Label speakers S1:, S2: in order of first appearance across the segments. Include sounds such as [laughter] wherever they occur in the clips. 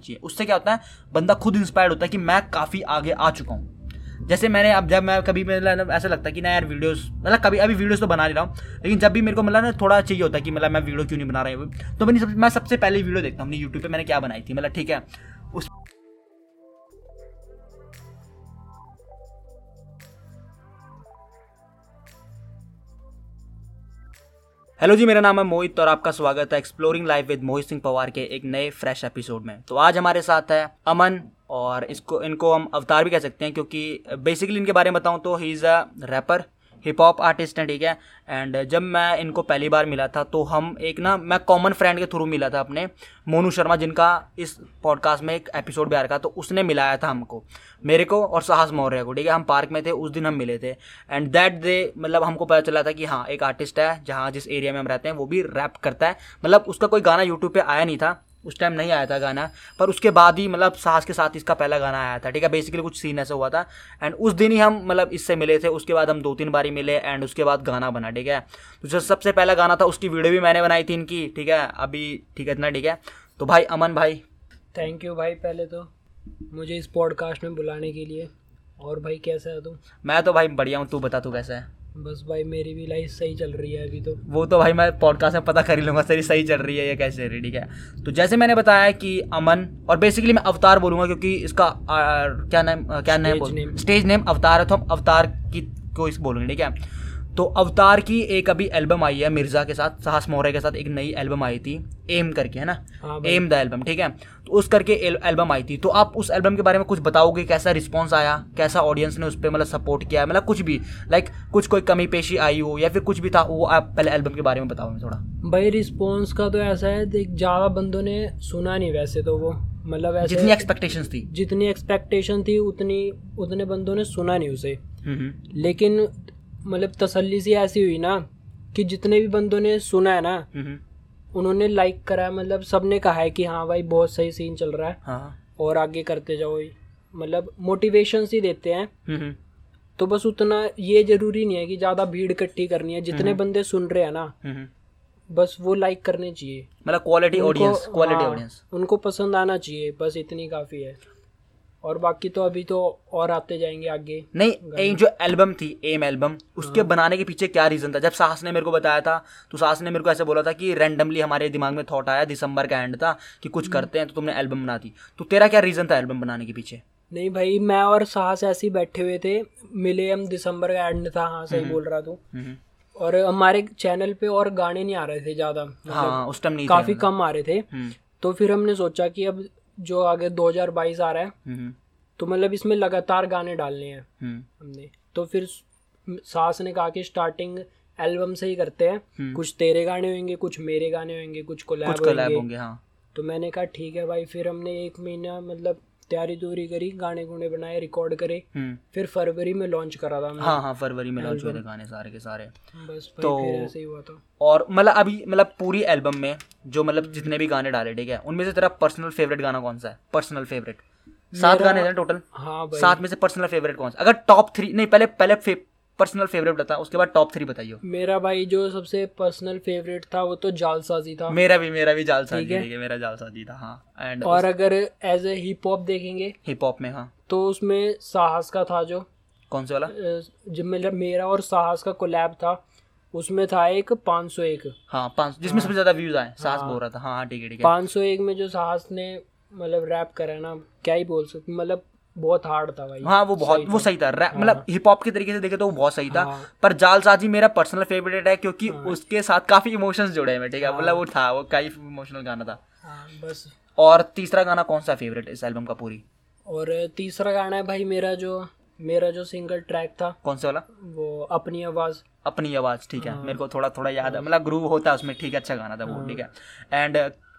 S1: चाहिए। उससे क्या होता है बंदा खुद इंस्पायर्ड होता है कि मैं काफ़ी आगे आ चुका हूँ। जैसे मैंने अब जब मैं कभी मतलब ऐसा लगता है कि ना यार वीडियोस मतलब कभी अभी वीडियोस तो बना नहीं रहा हूँ लेकिन जब भी मेरे को मतलब ना थोड़ा चाहिए होता है कि मतलब मैं वीडियो क्यों नहीं बना रहा हूँ तो मैंने सब, मैं सबसे पहले वीडियो देखता हूँ अपनी यूट्यूब पे मैंने क्या बनाई थी मतलब ठीक है। हेलो जी, मेरा नाम है मोहित और आपका स्वागत है exploring life with Mohit Singh Pawar के एक नए फ्रेश एपिसोड में। तो आज हमारे साथ है अमन और इसको, इनको हम अवतार भी कह सकते हैं क्योंकि बेसिकली इनके बारे में बताऊँ तो he is a rapper hip hop artist हैं ठीक है? एंड जब मैं इनको पहली बार मिला था तो हम एक ना, मैं कॉमन फ्रेंड के थ्रू मिला था अपने, मोनू शर्मा, जिनका इस पॉडकास्ट में एक एपिसोड भी आ रखा तो उसने मिलाया था हमको। मेरे को और साहस मौर्य को, ठीक है? हम पार्क में थे, उस दिन हम मिले थे। एंड दैट डे मतलब हमको पता चला था कि हाँ एक आर्टिस्ट है, जहाँ जिस एरिया में हम रहते हैं, वो भी रैप करता है। मतलब उसका कोई गाना यूट्यूब पर आया नहीं था। उस टाइम नहीं आया था गाना पर उसके बाद ही मतलब साहस के साथ इसका पहला गाना आया था ठीक है? बेसिकली कुछ सीन ऐसा हुआ था। एंड उस दिन ही हम मतलब इससे मिले थे उसके बाद हम दो तीन बारी मिले एंड उसके बाद गाना बना ठीक है? तो जो सबसे पहला गाना था उसकी वीडियो भी मैंने बनाई थी इनकी ठीक है? अभी ठीक है इतना ठीक है? तो भाई अमन भाई।
S2: थैंक यू भाई पहले तो मुझे इस पॉडकास्ट में बुलाने के लिए। और भाई कैसा है तू?
S1: मैं तो भाई बढ़िया हूँ तू बता तू कैसा है?
S2: बस भाई मेरी भी लाइफ सही चल रही है अभी तो।
S1: वो तो भाई मैं पॉडकास्ट में पता कर ही लूँगा सही सही चल रही है या कैसे चल रही है ठीक है? तो जैसे मैंने बताया कि अमन और बेसिकली मैं अवतार बोलूँगा क्योंकि इसका आ, क्या नाम क्या नाम स्टेज नेम अवतार है तो हम अवतार की को इस बोलूँगे ठीक है? तो अवतार की एक अभी एल्बम आई है मिर्ज़ा के साथ साहस मोहरे के साथ एक नई एल्बम आई थी एम करके है ना? एम द एल्बम ठीक है? तो उस करके एल्बम आई थी। तो आप उस एल्बम के बारे में कुछ बताओगे कैसा रिस्पॉन्स आया कैसा ऑडियंस ने उस पर मतलब सपोर्ट किया मतलब कुछ भी लाइक कुछ कोई कमी पेशी आई हो या फिर कुछ भी था वो आप पहले एल्बम के बारे में बताओ थोड़ा।
S2: भाई रिस्पॉन्स का तो ऐसा है देख ज़्यादा बंदों ने सुना नहीं वैसे तो वो मतलब ऐसे
S1: जितनी एक्सपेक्टेशन थी।
S2: जितनी एक्सपेक्टेशन थी उतनी उतने बंदों ने सुना नहीं उसे। हम्म, हम्म। लेकिन मतलब तसल्ली सी ऐसी हुई ना कि जितने भी बंदों ने सुना है ना उन्होंने लाइक करा है मतलब सबने कहा है कि हाँ भाई बहुत सही सीन चल रहा है। हाँ। और आगे करते जाओ मतलब मोटिवेशन ही देते हैं। तो बस उतना ये ज़रूरी नहीं है कि ज़्यादा भीड़ इकट्ठी करनी है। जितने बंदे सुन रहे हैं ना बस वो लाइक करने चाहिए।
S1: मतलब क्वालिटी ऑडियंस क्वालिटी ऑडियंस
S2: उनको पसंद आना चाहिए बस इतनी काफ़ी है। और बाकी तो अभी तो और आते जाएँगे आगे।
S1: नहीं एक जो एल्बम थी एम एल्बम उसके हाँ। बनाने के पीछे क्या रीज़न था? जब साहस ने मेरे को बताया था तो सास ने मेरे को ऐसे बोला था कि रैंडमली हमारे दिमाग में थॉट आया दिसंबर का एंड था कि कुछ हम्म। करते हैं तो तुमने एल्बम बना दी। तो तेरा क्या रीज़न था एल्बम बनाने के पीछे?
S2: नहीं भाई मैं और साहस ऐसे ही बैठे हुए थे मिले हम दिसंबर का एंड था हाँ सही हम्म। बोल रहा तू। हम्म। और हमारे चैनल पे और गाने नहीं आ रहे थे ज़्यादा
S1: हाँ मतलब उस टाइम नहीं
S2: काफ़ी कम आ रहे थे। तो फिर हमने सोचा कि अब जो आगे 2022 आ रहा है हम्म। तो मतलब इसमें लगातार गाने डालने हैं हम्म। हमने तो फिर सास ने कहा कि स्टार्टिंग एल्बम से ही करते हैं हम्म। कुछ तेरे गाने होंगे कुछ मेरे गाने होंगे कुछ कोलैब होंगे, होंगे हाँ। तो मैंने कहा ठीक है भाई फिर हमने एक महीना मतलब तैयारी तैयारी करी गाने गुने बनाए रिकॉर्ड करे। फिर फरवरी में लॉन्च करा था
S1: हाँ हाँ फरवरी में लॉन्च हुए थे गाने सारे के सारे। बस तो ऐसे ही हुआ था। और मतलब अभी मतलब पूरी एल्बम में जो मतलब जितने भी गाने डाले ठीक है उनमें से तेरा पर्सनल फेवरेट गाना कौन सा है? पर्सनल फेवरेट सात गाने थे टोटल हाँ सात में से पर्सनल फेवरेट कौन सा? अगर टॉप थ्री नहीं पहले पहले पर्सनल फेवरेट बता उसके बाद टॉप थ्री बताइए
S2: मेरा भाई जो सबसे पर्सनल फेवरेट था वो तो जालसाजी था।
S1: मेरा भी मेरा भी जालसाजी ठीक है? मेरा जालसाजी था हाँ।
S2: एंड और अगर एज ए हिप हॉप देखेंगे
S1: हिप हॉप में हाँ।
S2: तो उसमें साहस का था जो।
S1: कौन से वाला?
S2: जब मेरा मेरा और साहस का कोलैब था उसमें था एक पाँच सौ एक।
S1: हाँ पाँच जिसमें हाँ, सबसे ज़्यादा व्यूज़ आए साहस हाँ, बोल रहा था। हाँ, हाँ ठीक है ठीक है।
S2: पाँच सौ एक में जो साहस ने मतलब रैप करा ना क्या ही बोल सकते मतलब बहुत हार्ड था भाई।
S1: हाँ वो बहुत वो सही था। मतलब हाँ। हिप हॉप के तरीके से देखे तो वो बहुत सही था। हाँ। पर जाल साजी मेरा पर्सनल फेवरेट है क्योंकि हाँ। उसके साथ काफ़ी इमोशंस जुड़े हैं ठीक है? मतलब वो था वो काफ़ी इमोशनल गाना था। बस। और तीसरा गाना कौन सा फेवरेट इस एल्बम का पूरी?
S2: और तीसरा गाना है भाई मेरा जो मेरा जो सिंगल ट्रैक था।
S1: कौन सा वाला?
S2: वो अपनी आवाज़।
S1: अपनी आवाज़ ठीक है। मेरे को थोड़ा थोड़ा याद है। मतलब ग्रूव होता है उसमें ठीक है अच्छा गाना था वो ठीक है। एंड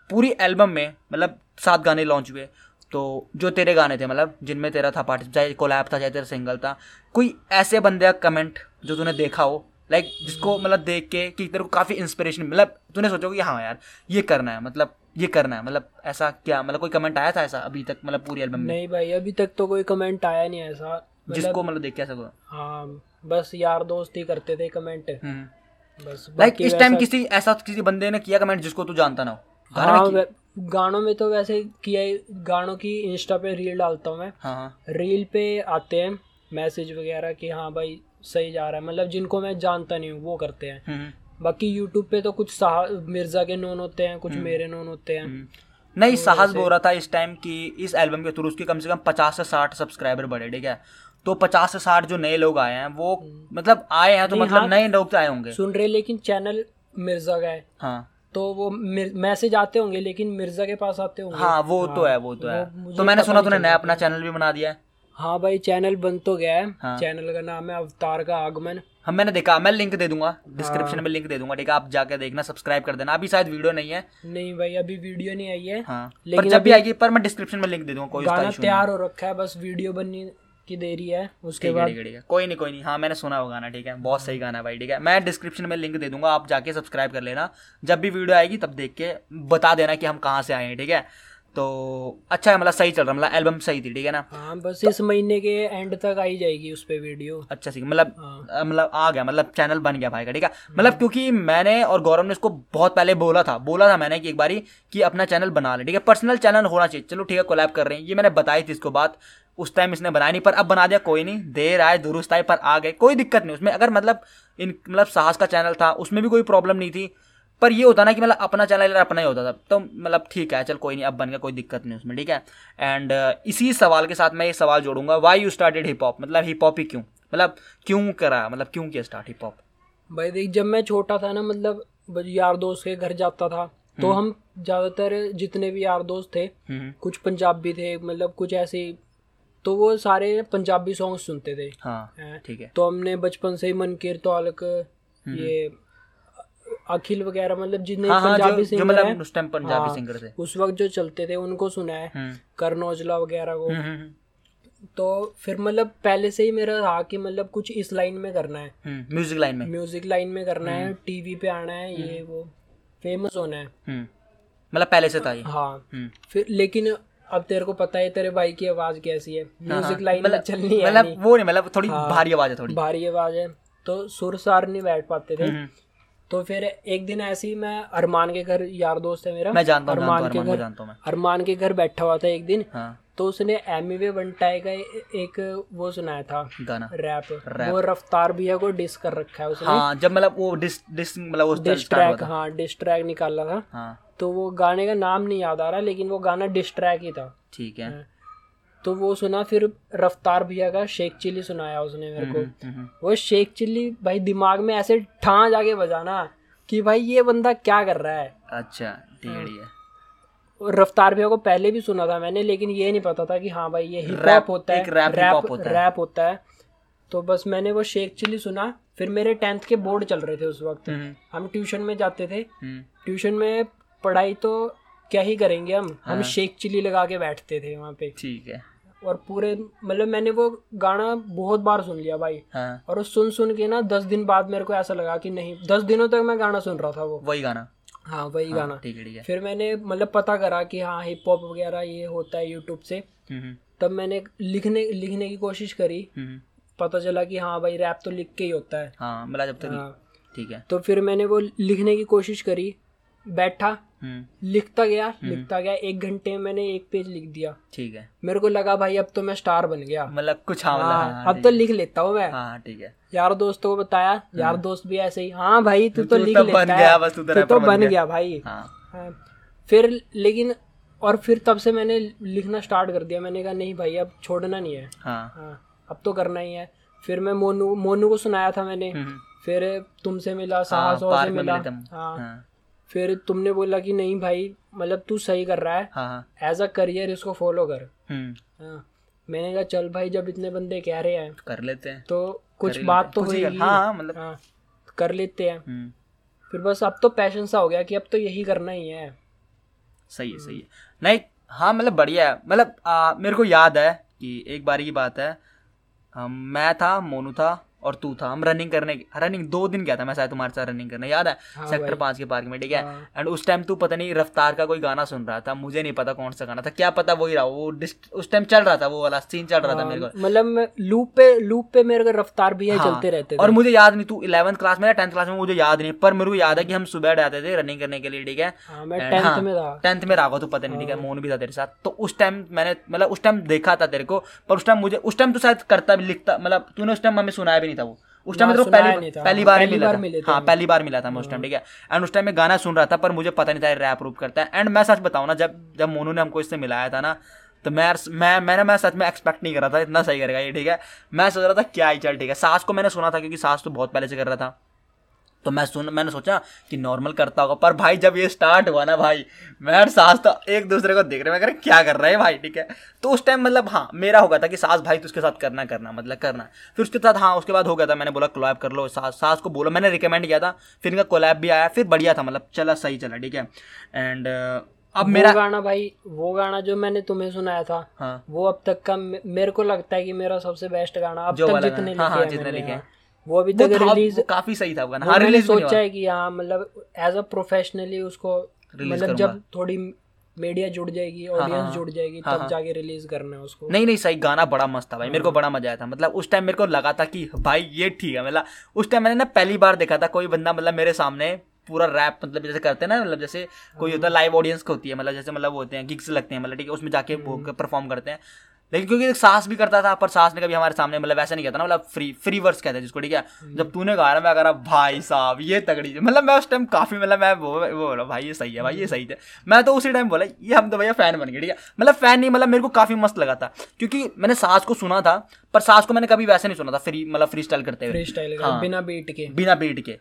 S1: पूरी एल्बम में मतलब सात गाने लॉन्च हुए। तो जो तेरे गाने थे मतलब जिनमें तेरा था पार्टी चाहे कोलैब था चाहे तेरा सिंगल था कोई ऐसे बंदे का कमेंट जो तूने देखा हो लाइक like, जिसको मतलब देख के कि तेरे को काफ़ी इंस्पिरेशन मतलब तूने सोचो कि हाँ यार ये करना है मतलब ये करना है मतलब ऐसा क्या मतलब कोई कमेंट आया था ऐसा अभी तक मतलब पूरी एल्बम
S2: में? नहीं भाई अभी तक तो कोई कमेंट आया नहीं ऐसा
S1: मतलब, जिसको मतलब देख के ऐसा
S2: हाँ बस यार दोस्त ही करते थे कमेंट
S1: हम्म। बस लाइक इस टाइम किसी ऐसा किसी बंदे ने किया कमेंट जिसको तू जानता ना हो?
S2: हाँ गानों में तो वैसे किया ही- गानों की इंस्टा पे रील डालता हूँ मैं।
S1: हाँ हाँ।
S2: रील पे आते हैं मैसेज वगैरह कि हाँ भाई सही जा रहा है। मतलब जिनको मैं जानता नहीं हूँ वो करते हैं।
S1: हम्म,
S2: बाकी यूट्यूब पे तो कुछ साह मिर्ज़ा के नोन होते हैं कुछ मेरे नोन होते हैं।
S1: हम्म। नहीं साहस बोल रहा था इस टाइम कि इस एल्बम के थ्रू उसके कम से कम पचास से साठ सब्सक्राइबर बढ़े ठीक है? तो पचास से साठ जो नए लोग आए हैं वो मतलब आए हैं तो मतलब
S2: हाँ।
S1: नए लोग तो आए होंगे।
S2: सुन रहे लेकिन चैनल मिर्ज़ा का है।
S1: हाँ।
S2: तो वो मैसेज आते होंगे लेकिन मिर्ज़ा के पास आते होंगे।
S1: हाँ वो तो है वो तो है।
S2: वो
S1: तो मैंने सुना तूने नया अपना चैनल भी बना दिया है।
S2: हाँ भाई चैनल बन तो गया है।
S1: हाँ।
S2: चैनल का नाम है अवतार का आगमन।
S1: हम मैंने देखा मैं लिंक दे दूँगा। डिस्क्रिप्शन
S2: हाँ।
S1: में लिंक दे दूँगा ठीक है? आप जाके देखना सब्सक्राइब कर देना। अभी शायद वीडियो नहीं है।
S2: नहीं भाई अभी वीडियो नहीं आई है।
S1: हाँ।
S2: लेकिन पर
S1: जब भी आएगी पर मैं डिस्क्रिप्शन में लिंक दे दूँगा कोई
S2: गाना तैयार हो रखा है बस वीडियो बनने की देरी है उसके बाद
S1: है कोई नहीं कोई नहीं। हाँ मैंने सुना वो गाना ठीक है। बहुत सही गाना है भाई ठीक है। मैं डिस्क्रिप्शन में लिंक दे दूँगा आप जाके सब्सक्राइब कर लेना। जब भी वीडियो आएगी तब देख के बता देना कि हम कहाँ से आए हैं ठीक है। तो अच्छा है मतलब सही चल रहा है मतलब एल्बम सही थी ठीक है ना?
S2: हाँ बस इस महीने के एंड तक आई जाएगी उस पे वीडियो
S1: अच्छा सी मतलब
S2: हाँ।
S1: मतलब आ गया मतलब चैनल बन गया भाई का ठीक है। मतलब क्योंकि मैंने और गौरव ने इसको बहुत पहले बोला था बोला था मैंने कि एक बारी कि अपना चैनल बना ले ठीक है। पर्सनल चैनल होना चाहिए। चलो ठीक है कोलैब कर रहे हैं ये मैंने बताई थी इसको बात। उस टाइम इसने बनाया नहीं पर अब बना दिया कोई नहीं। देर आए दुरुस्त आए पर आ गए। कोई दिक्कत नहीं उसमें अगर मतलब इन मतलब साहस का चैनल था उसमें भी कोई प्रॉब्लम नहीं थी। पर ये होता ना कि मतलब अपना चैनल अपना ही होता था। तो मतलब ठीक है चल कोई नहीं अब बन गया कोई दिक्कत नहीं उसमें ठीक है? एंड इसी सवाल के साथ मैं ये सवाल जोड़ूँगा why you started hip hop मतलब हिप हॉप ही क्यों? मतलब क्यों करा? मतलब क्यों किया स्टार्ट हिप हॉप
S2: भाई देख जब मैं छोटा था ना मतलब यार दोस्त के घर जाता था
S1: हम्म।
S2: तो हम ज़्यादातर जितने भी यार दोस्त थे कुछ पंजाबी थे मतलब कुछ ऐसे तो वो सारे पंजाबी सॉन्ग सुनते थे।
S1: हाँ ठीक है।
S2: तो हमने बचपन से ही मनकीर तौलक
S1: हम्म।
S2: ये अखिल वगैरह मतलब जितने
S1: हाँ हाँ
S2: पंजाबी सिंगर
S1: मतलब
S2: हैं।
S1: उस टाइम पंजाबी
S2: हाँ,
S1: सिंगर थे।
S2: उस वक्त जो चलते थे उनको सुना है।
S1: हम्म,
S2: करण औजला वगैरह को।
S1: हम्म,
S2: तो फिर मतलब पहले से ही मेरा था कि मतलब कुछ इस लाइन में करना है।
S1: म्यूज़िक लाइन में।
S2: म्यूज़िक लाइन में करना। है टीवी पे आना है ये वो फ़ेमस होना है।
S1: मतलब पहले से था ये।
S2: हाँ। फिर लेकिन अब तेरे को पता है तेरे भाई की आवाज़ कैसी है?
S1: हाँ, हाँ,
S2: म्यूज़िक लाइन में
S1: मतलब-
S2: चलनी है
S1: मतलब वो नहीं मतलब थोड़ी
S2: हाँ।
S1: भारी आवाज़ है थोड़ी।
S2: भारी आवाज़ है। तो सुर सार नहीं बैठ पाते थे।
S1: हम्म,
S2: तो फिर एक दिन ऐसे ही मैं अरमान के घर यार दोस्त है मेरा
S1: मैं जानता हूँ
S2: अरमान के घर
S1: जानता हूँ मैं।
S2: अरमान के घर बैठा हुआ था एक दिन।
S1: हाँ।
S2: तो उसने एमी वे बंटाए का एक वो सुनाया था।
S1: गाना।
S2: रैप।
S1: रैप।
S2: वो रफ्तार भी है को डिस कर रखा है उसने।
S1: हाँ जब मतलब वो डिस डिस मतलब वो
S2: डिस ट्रैक हाँ डिस ट्रैक निकाला था।
S1: हाँ।
S2: तो वो गाने का नाम नहीं याद आ रहा लेकिन वो गाना डिस्ट्रैक ही था।
S1: ठीक है।
S2: तो वो सुना फिर रफ्तार भैया का शेख चिल्ली सुनाया उसने मेरे को।
S1: हम्म, हम्म,
S2: वो शेख चिल्ली भाई दिमाग में ऐसे ठा जाके बजाना कि भाई ये बंदा क्या कर रहा है।
S1: अच्छा ठीक है।
S2: और रफ्तार भैया को पहले भी सुना था मैंने लेकिन ये नहीं पता था कि हाँ भाई ये हिप
S1: रैप-
S2: होता है
S1: एक रैप होता है।
S2: रैप होता है। तो बस मैंने वो शेख चिल्ली सुना फिर मेरे टेंथ के बोर्ड चल रहे थे उस वक्त।
S1: हम्म,
S2: हम ट्यूशन में जाते थे।
S1: हम्म,
S2: ट्यूशन में पढ़ाई तो क्या ही करेंगे हम?
S1: हाँ।
S2: हम शेख चिली लगा के बैठते थे वहाँ पे।
S1: ठीक है।
S2: और पूरे मतलब मैंने वो गाना बहुत बार सुन लिया भाई।
S1: हाँ।
S2: और वो सुन सुन के ना दस दिन बाद मेरे को ऐसा लगा कि नहीं दस दिनों तक मैं गाना सुन रहा था वो।
S1: वही गाना?
S2: हाँ वही हाँ, गाना।
S1: ठीक है ठीक है।
S2: फिर मैंने मतलब पता करा कि हाँ हिप हॉप वगैरह ये होता है यूट्यूब से।
S1: हम्म,
S2: तब मैंने लिखने लिखने की कोशिश करी।
S1: हम्म,
S2: पता चला कि हाँ भाई रैप तो लिख के ही होता है।
S1: हाँ मतलब जब तक।
S2: हाँ।
S1: ठीक है।
S2: तो फिर मैंने वो लिखने की कोशिश करी। बैठा
S1: हम्म,
S2: लिखता गया लिखता गया एक घंटे में मैंने एक पेज लिख दिया।
S1: ठीक है।
S2: मेरे को लगा भाई अब तो मैं स्टार बन गया।
S1: मतलब कुछ हाँ मतलब
S2: हाँ,
S1: हाँ,
S2: अब तो लिख लेता हूँ मैं।
S1: हाँ हाँ, ठीक है।
S2: यार दोस्तों को बताया यार दोस्त भी ऐसे ही हाँ भाई तू तो लिख
S1: तो
S2: लेता
S1: बन
S2: है।
S1: गया, बस तू तो बन गया।
S2: भाई।
S1: हाँ।
S2: हाँ। फिर लेकिन और फिर तब से मैंने लिखना स्टार्ट कर दिया। मैंने कहा नहीं भाई अब छोड़ना नहीं है। अब तो करना ही है। फिर मैं मोनू मोनू को सुनाया था मैंने।
S1: हम्म,
S2: फिर तुमसे मिला साहस और से मिला। हाँ। फिर तुमने बोला कि नहीं भाई मतलब तू सही कर रहा है। एज अ करियर इसको फॉलो कर।
S1: हम्म,
S2: हाँ। मैंने कहा चल भाई जब इतने बंदे कह रहे हैं
S1: कर लेते हैं।
S2: तो कुछ बात तो
S1: हैं।
S2: होगी
S1: हाँ, मतलब-
S2: हाँ कर लेते हैं।
S1: हम्म,
S2: फिर बस अब तो पैशन सा हो गया कि अब तो यही करना ही है।
S1: सही है सही है। नहीं हाँ मतलब बढ़िया है। मतलब मेरे को याद है कि एक बारी की बात है। मैं था मोनू था। और तू था हम रनिंग करने रनिंग दो दिन गया था मैं शायद तुम्हारे साथ रनिंग करने याद है?
S2: हाँ
S1: सेक्टर। पाँच के पार्क में ठीक है?
S2: हाँ।
S1: एंड उस टाइम तू पता नहीं रफ्तार का कोई गाना सुन रहा था मुझे नहीं पता कौन सा गाना था क्या पता वही रहा वो उस टाइम चल रहा था वो वाला सीन चल रहा था मेरे को।
S2: हाँ, मतलब लूप पे लूप पे मेरे को रफ्तार भी हाँ, चलते रहते
S1: और मुझे याद नहीं तू इलेवंथ क्लास में या टेंथ क्लास में मुझे याद नहीं पर मेरे को याद है कि हम सुबह जाते थे रनिंग करने के लिए ठीक है?
S2: हाँ टेंथ
S1: हाँ,
S2: में
S1: रहा होगा, तू पता नहीं ठीक है
S2: हाँ।
S1: मोहन भी था तेरे साथ। तो उस टाइम मैंने मतलब उस टाइम देखा था तेरे को पर उस टाइम मुझे उस टाइम तो शायद करता भी लिखता मतलब तूने उस टाइम हमें सुनाया भी नहीं था वो। उस टाइम
S2: मतलब
S1: मेरे को पहली पहली
S2: हाँ,
S1: बार
S2: पहली
S1: मिला
S2: बार
S1: था। हाँ पहली बार मिला था मैं उस टाइम ठीक है? एंड उस टाइम मैं गाना सुन रहा था पर मुझे पता नहीं था रैप रूप करता है। एंड मैं सच बताऊँ ना जब जब मोनू ने हमको इससे मिलाया था ना तो मैं मैं मैंने मैं सच में एक्सपेक्ट नहीं कर रहा था इतना सही करेगा ये ठीक है? मैं सोच रहा था क्या ही चल ठीक है? सास को मैंने सुना था क्योंकि सास तो बहुत पहले से कर रहा था। तो मैं सुन मैंने सोचा कि नॉर्मल करता होगा पर भाई जब ये स्टार्ट हुआ ना भाई मैं सास तो एक दूसरे को देख रहे मैं कह रहा क्या कर रहे हैं भाई? ठीक है? तो उस टाइम मतलब हाँ मेरा हो गया था कि सास भाई तो उसके साथ करना करना मतलब करना। फिर उसके साथ हाँ उसके बाद हो गया था मैंने बोला कोलैब कर लो सास सास को बोला। मैंने रिकमेंड किया था फिर इनका कोलैब भी आया फिर बढ़िया था मतलब चला सही चला ठीक है? एंड अब मेरा
S2: गाना भाई वो गाना जो मैंने तुम्हें सुनाया था
S1: हाँ।
S2: वो अब तक का मेरे को लगता है कि मेरा सबसे बेस्ट गाना अब
S1: जो
S2: तक जितने
S1: गाना, हाँ,
S2: लिखे
S1: हाँ,
S2: हैं
S1: हैं।
S2: हाँ। वो अभी तक रिलीज़
S1: काफ़ी सही था गाना हाँ रिलीज़
S2: सोचा है कि हाँ मतलब एज अ प्रोफेशनली उसको मतलब जब थोड़ी मीडिया जुड़ जाएगी
S1: हाँ,
S2: ऑडियंस
S1: हाँ,
S2: जुड़ जाएगी
S1: हाँ,
S2: तब
S1: हाँ।
S2: जाके रिलीज़ करना है उसको
S1: नहीं नहीं सही गाना बड़ा मस्त था भाई मेरे को बड़ा मज़ा आया था मतलब उस टाइम मेरे को लगा था कि भाई ये ठीक है मतलब उस टाइम मैंने ना पहली बार देखा था कोई बंदा मतलब मेरे सामने पूरा रैप मतलब जैसे करते हैं ना मतलब जैसे कोई होता है लाइव ऑडियंस होती है मतलब जैसे मतलब होते हैं गिग्स लगते हैं मतलब ठीक है उसमें जाके परफॉर्म करते हैं। लेकिन क्योंकि सास भी करता था पर सास ने कभी हमारे सामने मतलब वैसा नहीं कहता ना मतलब फ्री फ्री वर्स कहते हैं जिसको ठीक है? जब तूने गाया ना मैं कह रहा भाई साहब ये तगड़ी मतलब मैं उस टाइम काफ़ी मतलब मैं वो वो बोला भाई ये सही है भाई ये सही थे। मैं तो उसी टाइम बोला ये हम तो भैया फ़ैन बन गए ठीक है? मतलब फ़ैन नहीं मतलब मेरे को काफ़ी मस्त लगा था क्योंकि मैंने सास को सुना था पर सास को मैंने कभी वैसे नहीं सुना था फ्री मतलब फ्री स्टाइल करते हुए। हाँ।
S2: बिना बीट के।
S1: बिना बीट के।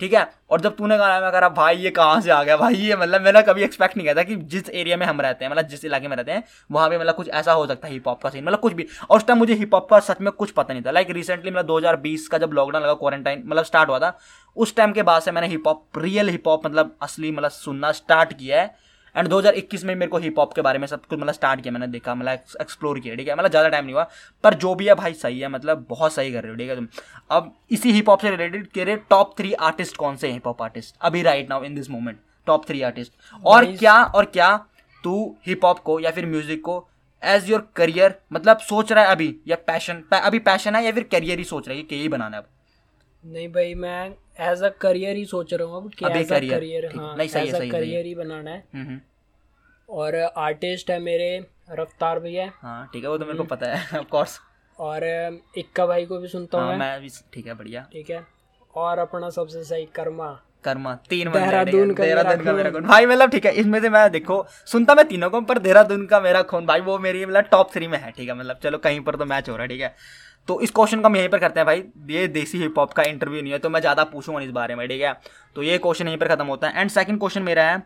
S1: ठीक है? और जब तूने गाना मैं कह रहा, भाई, ये कहाँ से आ गया? भाई, ये मतलब मैंने कभी एक्सपेक्ट नहीं किया था कि जिस एरिया में हम रहते हैं मतलब जिस इलाके में रहते हैं, वहाँ पे मतलब कुछ ऐसा हो सकता है हिप हॉप का सीन मतलब कुछ भी। और उस टाइम मुझे हिप हॉप का सच में कुछ पता नहीं था। लाइक रिसेंटली मतलब 2020 का जब लॉकडाउन लगा क्वारंटाइन मतलब स्टार्ट हुआ था, उस टाइम के बाद से मैंने hip hop real hip hop मतलब असली मतलब सुनना स्टार्ट किया है। एंड 2021 में मेरे को हिप हॉप के बारे में सब कुछ मतलब स्टार्ट किया मैंने देखा मतलब एक्सप्लोर किया ठीक है? मतलब ज़्यादा टाइम नहीं हुआ पर जो भी है भाई सही है मतलब बहुत सही कर रहे हो ठीक है तुम? अब इसी हिप हॉप से रिलेटेड कह रहे टॉप थ्री आर्टिस्ट कौन से हिप हॉप आर्टिस्ट अभी right now in this moment top three artist और क्या और क्या तू हिप हॉप को या फिर म्यूज़िक को एज योर करियर मतलब सोच रहा है अभी या पैशन अभी पैशन है या फिर करियर ही सोच रहा है कि यही बनाना है अब?
S2: नहीं भाई मैं एज अ करियर ही सोच रहा हूँ अब कि एज अ करियर हाँ
S1: नहीं, सही है, सही।
S2: करियर ही। बनाना है।
S1: हम्म, हम्म,
S2: और आर्टिस्ट है मेरे रफ्तार भैया।
S1: हाँ ठीक है वो तो मेरे को
S2: हम्म।
S1: पता है [laughs] ऑफ़ कोर्स
S2: और इक्का भाई को भी सुनता हूँ
S1: हाँ
S2: मैं।
S1: भी ठीक है बढ़िया।
S2: ठीक है। और अपना सबसे सही कर्मा।
S1: कर्मा तीन
S2: देहरादून का
S1: देहरादून का मेरा।
S2: खून।
S1: भाई मतलब ठीक है इसमें से मैं देखो सुनता मैं तीनों को पर देहरादून का मेरा खून भाई वो मेरी मतलब टॉप थ्री में है ठीक है मतलब चलो कहीं पर तो मैच हो रहा है ठीक है। तो इस क्वेश्चन को हम यहीं पर करते हैं भाई। ये देसी हिप हॉप का इंटरव्यू नहीं है तो मैं ज़्यादा पूछूँगा इस बारे में ठीक है? तो ये क्वेश्चन यहीं पर खत्म होता है। एंड सेकंड क्वेश्चन मेरा है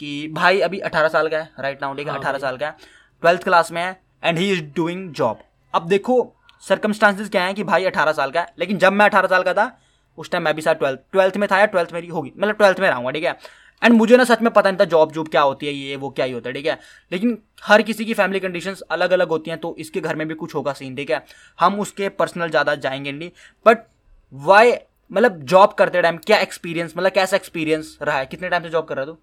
S1: कि भाई अभी अठारह साल का है राइट नाउ ठीक है?
S2: हाँ
S1: अठारह साल का है ट्वेल्थ क्लास में है and he is doing job अब देखो सर्कमस्टांसिस क्या है कि भाई अठारह साल का है लेकिन जब मैं अठारह साल का था उस टाइम मैं भी शायद ट्वेल्थ ट्वेल्थ में था या ट्वेल्थ मेरी होगी मतलब ट्वेल्थ में रहूँगा ठीक है? एंड मुझे ना सच में पता नहीं था जॉब जॉब क्या होती है ये वो क्या ही होता है ठीक है? लेकिन हर किसी की फैमिली कंडीशंस अलग अलग होती हैं तो इसके घर में भी कुछ होगा सीन ठीक है? हम उसके पर्सनल ज़्यादा जाएँगे नहीं। बट वाई मतलब जॉब करते टाइम क्या एक्सपीरियंस मतलब कैसा एक्सपीरियंस रहा है? कितने टाइम से जॉब कर रहा तू?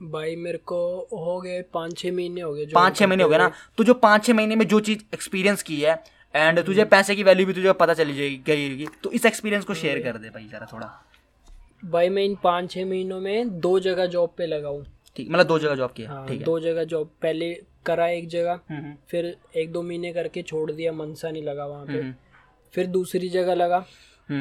S2: भाई मेरे को हो गए पाँच छः महीने हो गए
S1: पाँच छः महीने हो गए ना? तो जो पाँच छः महीने में जो चीज़ एक्सपीरियंस की है एंड तुझे पैसे की वैल्यू भी तुझे पता चली जाएगी गई होगी तो इस एक्सपीरियंस को शेयर कर दे भाई जरा थोड़ा।
S2: भाई मैं इन पाँच छः महीनों में दो जगह जॉब पे लगा हूँ।
S1: ठीक मतलब दो जगह जॉब किया।
S2: हाँ
S1: ठीक है।
S2: दो जगह जॉब पहले करा एक जगह
S1: हम्म, हम्म,
S2: फिर एक दो महीने करके छोड़ दिया मनसा नहीं लगा वहाँ पे।
S1: हम्म,
S2: फिर दूसरी जगह लगा।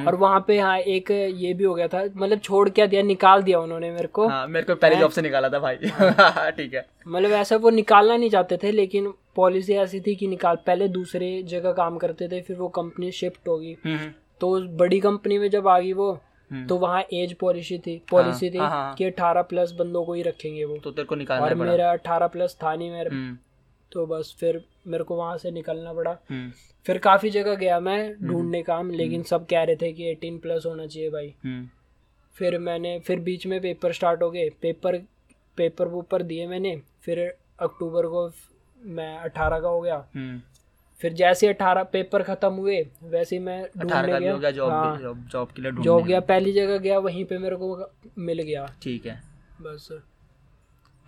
S2: और वहाँ पे हाँ एक ये भी हो गया था मतलब छोड़ क्या दिया निकाल दिया उन्होंने मेरे को।
S1: हाँ मेरे को पहले जॉब से निकाला था भाई। [laughs] ठीक है।
S2: मतलब ऐसा वो निकालना नहीं चाहते थे लेकिन पॉलिसी ऐसी थी कि निकाल पहले दूसरे जगह काम करते थे फिर वो कंपनी शिफ्ट होगी तो बड़ी कंपनी में जब आ गई वो। तो वहाँ एज पॉलिसी थी। पॉलिसी थी
S1: हाँ, हाँ।
S2: कि अठारह प्लस बंदों को ही रखेंगे वो।
S1: तो तेरे को निकालना
S2: और
S1: पड़ा।
S2: मेरा अठारह प्लस था नहीं मेरे
S1: हम्म,
S2: तो बस फिर मेरे को वहाँ से निकलना पड़ा।
S1: हम्म,
S2: फिर काफ़ी जगह गया मैं ढूँढने काम लेकिन सब कह रहे थे कि एटीन प्लस होना चाहिए भाई।
S1: हम्म,
S2: फिर मैंने फिर बीच में पेपर स्टार्ट हो गए। पेपर पेपर वूपर दिए मैंने। फिर अक्टूबर को मैं अठारह का हो गया।
S1: हम्म,
S2: फिर जैसे अठारह पेपर खत्म हुए वैसे ही मैं ढूँढने
S1: गया। जॉब
S2: हाँ,
S1: जॉब के लिए
S2: जॉब
S1: ढूँढने
S2: गया पहली जगह गया वहीं पे मेरे को मिल गया।
S1: ठीक है।
S2: बस।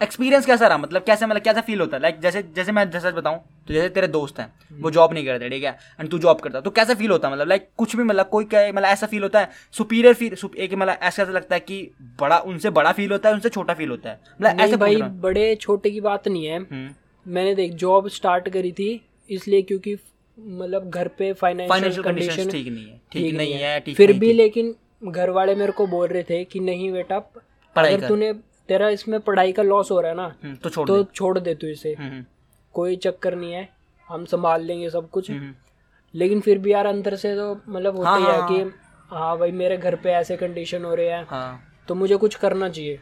S1: एक्सपीरियंस कैसा रहा? मतलब कैसे मतलब कैसा फील होता? है लाइक जैसे जैसे मैं जैसे बताऊँ तो जैसे तेरे दोस्त हैं वो जॉब नहीं करते ठीक है? एंड तू जॉब करता तो कैसा फील होता? है मतलब लाइक कुछ भी मतलब कोई क्या मतलब ऐसा फील होता है? सुपीरियर फील एक मतलब ऐसा ऐसा लगता है कि बड़ा उनसे बड़ा फील होता है उनसे छोटा फील होता है। मतलब ऐसे
S2: भाई बड़े छोटे की बात नहीं है।
S1: हम्म।
S2: मैंने देख जॉब स्टार्ट करी थी इसलिए क्योंकि मतलब घर पे फाइनेंशियल
S1: कंडीशन ठीक नहीं है। ठीक नहीं है। ठीक
S2: फिर भी लेकिन घर वाले मेरे को बोल रहे थे कि नहीं बेटा अगर तूने तेरा इसमें पढ़ाई का लॉस हो रहा है ना
S1: हम्म, तो छोड़
S2: तो
S1: दे।
S2: छोड़ दे तू इसे।
S1: हम्म, हम्म,
S2: कोई चक्कर नहीं है हम संभाल लेंगे सब कुछ। लेकिन फिर भी यार अंदर से तो मतलब होता
S1: हाँ,
S2: ही है
S1: हाँ,
S2: कि हाँ। भाई मेरे घर पे ऐसे कंडीशन हो रहे हैं
S1: हाँ।
S2: तो मुझे कुछ करना चाहिए।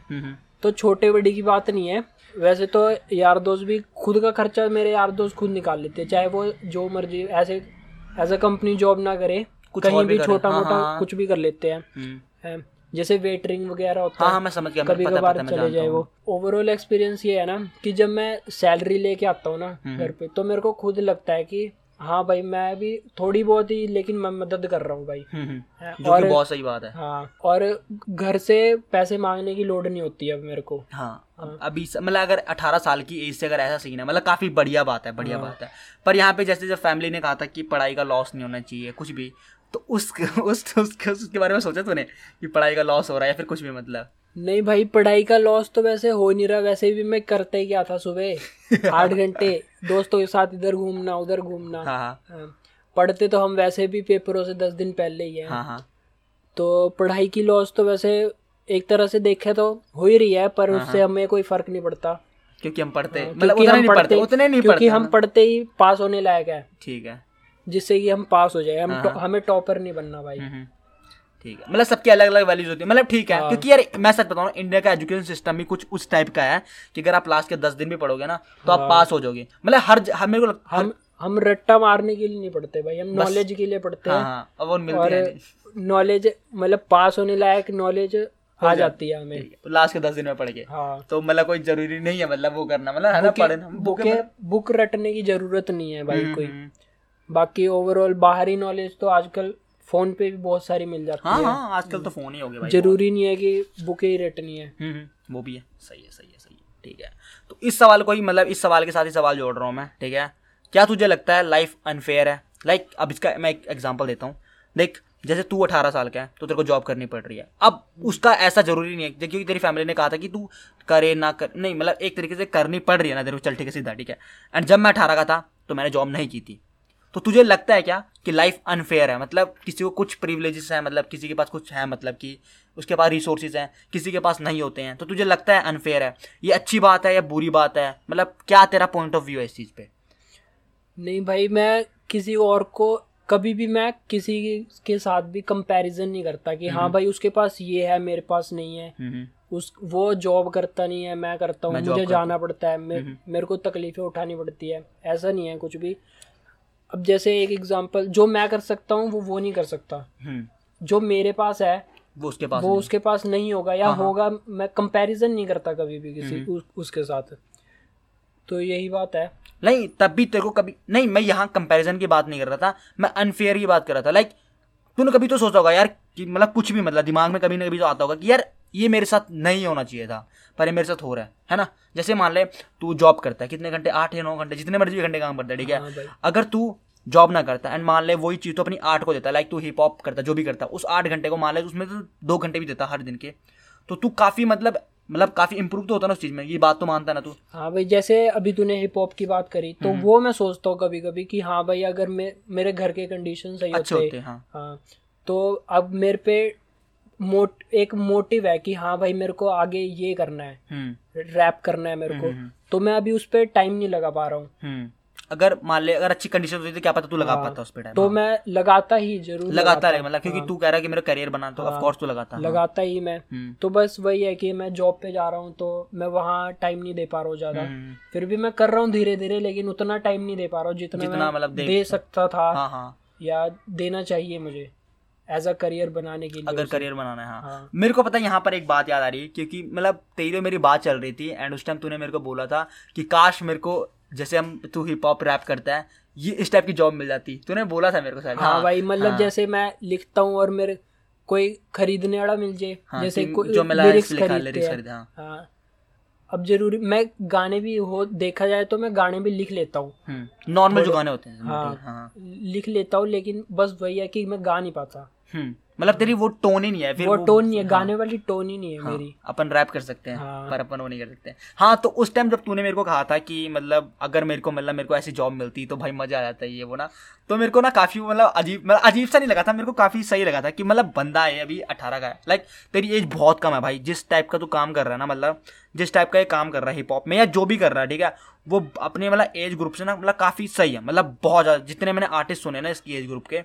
S2: तो छोटे बड़ी की बात नहीं है वैसे तो यार दोस्त भी खुद का खर्चा मेरे यार दोस्त खुद निकाल लेते हैं चाहे वो जो मर्ज़ी ऐसे एज अ कंपनी जॉब ना करे
S1: कुछ
S2: कहीं
S1: भी
S2: छोटा
S1: हाँ,
S2: मोटा
S1: हाँ।
S2: कुछ भी कर लेते हैं
S1: हम्म।
S2: जैसे वेटरिंग वगैरह होता
S1: हाँ
S2: है
S1: हाँ मैं समझ गया
S2: कभी कभार चले जाए वो ओवरऑल एक्सपीरियंस ये है ना कि जब मैं सैलरी लेके आता हूँ ना
S1: हम्म।
S2: घर पे तो मेरे को खुद लगता है कि हाँ भाई मैं भी थोड़ी बहुत ही लेकिन मैं मदद कर रहा हूँ भाई।
S1: हम्म, हम्म,
S2: हैं।
S1: जो कि
S2: और
S1: बहुत सही बात है।
S2: हाँ और घर से पैसे मांगने की लोड नहीं होती अब मेरे को।
S1: हाँ अब- अभी मतलब अगर 18 साल की एज से अगर ऐसा सीन है मतलब काफ़ी बढ़िया बात है बढ़िया
S2: हाँ।
S1: बात है। पर यहाँ पे जैसे जब फैमिली ने कहा था कि पढ़ाई का लॉस नहीं होना चाहिए कुछ भी तो उस [laughs] उस उसके उसके बारे में सोचा तूने कि पढ़ाई का लॉस हो रहा है या फिर कुछ भी मतलब?
S2: नहीं भाई पढ़ाई का लॉस तो वैसे हो नहीं रहा वैसे भी मैं करता ही क्या था सुबह? [laughs] आठ घंटे दोस्तों के साथ इधर घूमना उधर घूमना।
S1: हाँ हाँ।
S2: हाँ। पढ़ते तो हम वैसे भी पेपरों से दस दिन पहले ही है।
S1: हाँ हाँ।
S2: तो पढ़ाई की लॉस तो वैसे एक तरह से देखे तो हो ही रही है पर
S1: हाँ,
S2: उससे हमें कोई फ़र्क नहीं पड़ता।
S1: क्योंकि हम पढ़ते
S2: हाँ,
S1: मतलब उतने नहीं पढ़ते उतने नहीं
S2: क्योंकि हम पढ़ते ही पास होने लायक है।
S1: ठीक है।
S2: जिससे कि हम पास हो जाए हम हमें टॉपर नहीं बनना भाई।
S1: हम्म, हम्म। ठीक है। मतलब सबकी अलग अलग वैल्यूज़ होती है। मतलब ठीक है
S2: हाँ।
S1: क्योंकि यार मैं सच बताऊँ इंडिया का एजुकेशन सिस्टम भी कुछ उस टाइप का है कि अगर आप लास्ट के दस दिन भी पढ़ोगे ना तो आप
S2: हाँ।
S1: पास हो जाओगे। मतलब हर हर मेरे को
S2: हम हम रट्टा मारने के लिए नहीं पढ़ते भाई हम नॉलेज के लिए पढ़ते
S1: हाँ
S2: हैं।
S1: हाँ अब वो मिलती
S2: और
S1: है।
S2: नॉलेज मतलब पास होने लायक नॉलेज आ जाती है। हमें।
S1: लास्ट के दस दिन में पढ़ के।
S2: हाँ।
S1: तो मतलब कोई ज़रूरी नहीं है मतलब वो करना मतलब है ना पढ़ना। बुक
S2: बुक रटने की ज़रूरत नहीं है भाई कोई।
S1: हम्म,
S2: बाकी ओवरऑल बाहरी नॉलेज तो आजकल फ़ोन पे भी बहुत सारी मिल जाती
S1: हाँ
S2: है।
S1: हाँ आजकल तो फ़ोन ही हो गया भाई
S2: ज़रूरी नहीं है कि बुके ही रटनी है।
S1: हम्म, हम्म, वो भी है सही है सही है सही है ठीक है। तो इस सवाल को ही मतलब इस सवाल के साथ ही सवाल जोड़ रहा हूँ मैं ठीक है। क्या तुझे लगता है लाइफ अनफेयर है? लाइक like, अब इसका मैं एक एग्ज़ाम्पल देता हूँ। देख जैसे तू अठारह साल का है तो तेरे को जॉब करनी पड़ रही है। अब उसका ऐसा ज़रूरी नहीं है क्योंकि तेरी फैमिली ने कहा था कि तू करे ना कर नहीं मतलब एक तरीके से करनी पड़ रही है ना तेरे को चल ठीक है सीधा ठीक है। एंड जब मैं अठारह का था तो मैंने जॉब नहीं की थी। तो तुझे लगता है क्या कि लाइफ अनफेयर है? मतलब किसी को कुछ प्रिवलेजेस हैं मतलब किसी के पास कुछ है मतलब कि उसके पास रिसोर्सेज हैं किसी के पास नहीं होते हैं तो तुझे लगता है अनफेयर है? ये अच्छी बात है या बुरी बात है? मतलब क्या तेरा पॉइंट ऑफ़ व्यू है इस चीज़ पे?
S2: नहीं भाई मैं किसी और को कभी भी मैं किसी के साथ भी कंपैरिजन नहीं करता कि हाँ भाई उसके पास ये है मेरे पास नहीं है। उस वो जॉब करता नहीं है मैं करता हूँ मुझे जाना पड़ता है मे, मेरे को तकलीफें उठानी पड़ती है ऐसा नहीं है कुछ भी। अब जैसे एक एग्जांपल जो मैं कर सकता हूँ वो वो नहीं कर सकता।
S1: हम्म,
S2: जो मेरे पास है
S1: वो उसके पास
S2: वो। उसके पास नहीं होगा या
S1: हाँ, हाँ।
S2: होगा मैं कंपैरिजन नहीं करता कभी भी किसी उस, उसके साथ। तो यही बात है।
S1: नहीं तब भी तेरे को कभी नहीं मैं यहाँ कंपैरिजन की बात नहीं कर रहा था मैं अनफेयर की बात कर रहा था। लाइक तूने कभी तो सोचा होगा यार कि मतलब कुछ भी मतलब दिमाग में कभी ना कभी तो आता होगा कि यार ये मेरे साथ नहीं होना चाहिए था पर ये मेरे साथ हो रहा है है ना? जैसे मान ले तू जॉब करता है कितने घंटे? आठ या नौ घंटे जितने मर्ज़ी घंटे काम करता है ठीक
S2: हाँ?
S1: है अगर तू जॉब ना करता एंड मान ले वही चीज़ तो अपनी आर्ट को देता है लाइक तू हिप हॉप करता जो भी करता उस आठ घंटे को मान ले उसमें तो दो घंटे भी देता हर दिन के तो तू काफ़ी मतलब मतलब काफ़ी इंप्रूव तो होता ना उस चीज़ में ये बात तो मानता ना तू।
S2: हाँ भाई जैसे अभी तूने हिप हॉप की बात करी तो
S1: हम्म।
S2: वो मैं सोचता हूँ कभी कभी कि हाँ भाई अगर मे, मेरे घर के कंडीशन सही
S1: अच्छे
S2: होते
S1: होते हाँ। हाँ
S2: तो अब मेरे पे मोट एक मोटिव है कि हाँ भाई मेरे को आगे ये करना है
S1: हम्म।
S2: रैप करना है मेरे को
S1: हम्म,
S2: तो मैं अभी उस पर टाइम नहीं लगा पा रहा हूँ।
S1: हम्म। अगर मान ले अगर अच्छी कंडीशन होती तो क्या पता तू लगा
S2: हाँ,
S1: पाता उस पे टाइम
S2: तो मैं लगाता ही ज़रूर
S1: लगाता रहे मतलब क्योंकि तू कह रहा है कि मेरा करियर बना तो
S2: हाँ।
S1: ऑफ़ कोर्स तू लगाता हाँ।
S2: लगाता ही मैं।
S1: हम्म,
S2: तो बस वही है कि मैं जॉब पे जा रहा हूँ तो मैं वहाँ टाइम नहीं दे पा रहा हूँ ज़्यादा।
S1: हम्म,
S2: फिर भी मैं कर रहा हूँ धीरे धीरे लेकिन उतना टाइम नहीं दे पा रहा हूँ जितना,
S1: मतलब दे-
S2: सकता था
S1: हाँ हाँ।
S2: या देना चाहिए मुझे। एज अ करियर बनाने के लिए
S1: अगर करियर बनाना है हाँ।
S2: हाँ।
S1: मेरे को पता है यहाँ पर एक बात याद आ रही है क्योंकि मतलब तेरी और मेरी बात चल रही थी एंड उस टाइम तूने मेरे को बोला था कि काश मेरे को जैसे हम तू हिप हॉप रैप करता है ये इस टाइप की जॉब मिल जाती। तूने बोला था मेरे को शायद
S2: हाँ, भाई मतलब जैसे मैं लिखता हूँ और मेरे कोई खरीदने वाला मिल जाए
S1: हाँ,
S2: जैसे
S1: जो
S2: लिरिक्स खरीदते हैं।
S1: हाँ।
S2: हाँ। अब ज़रूरी मैं गाने भी हो देखा जाए तो मैं गाने भी लिख लेता हूँ।
S1: नॉर्मल जो गाने होते हैं
S2: हाँ,
S1: हाँ।
S2: लिख लेता हूँ लेकिन बस वही है कि मैं गा नहीं पाता।
S1: हम्म मतलब तेरी वो टोन ही नहीं है फिर
S2: वो वो टोन नहीं है
S1: हाँ,
S2: गाने वाली टोन ही नहीं है
S1: हाँ,
S2: मेरी।
S1: अपन रैप कर सकते हैं
S2: हाँ।
S1: पर अपन वो नहीं कर सकते। हाँ तो उस टाइम जब तूने मेरे को कहा था कि मतलब अगर मेरे को मतलब मेरे को ऐसी जॉब मिलती तो भाई मज़ा आ जाता है ये वो ना तो मेरे को ना काफ़ी मतलब अजीब मतलब अजीब सा नहीं लगा था मेरे को काफ़ी सही लगा था कि मतलब बंदा है अभी अठारह का है। लाइक तेरी एज बहुत कम है भाई जिस टाइप का तू काम कर रहा है ना मतलब जिस टाइप का ये काम कर रहा है हिप हॉप में या जो भी कर रहा है ठीक है वो अपने मतलब एज ग्रुप से ना मतलब काफ़ी सही है मतलब बहुत ज़्यादा जितने मैंने आर्टिस्ट सुने ना इसकी एज ग्रुप के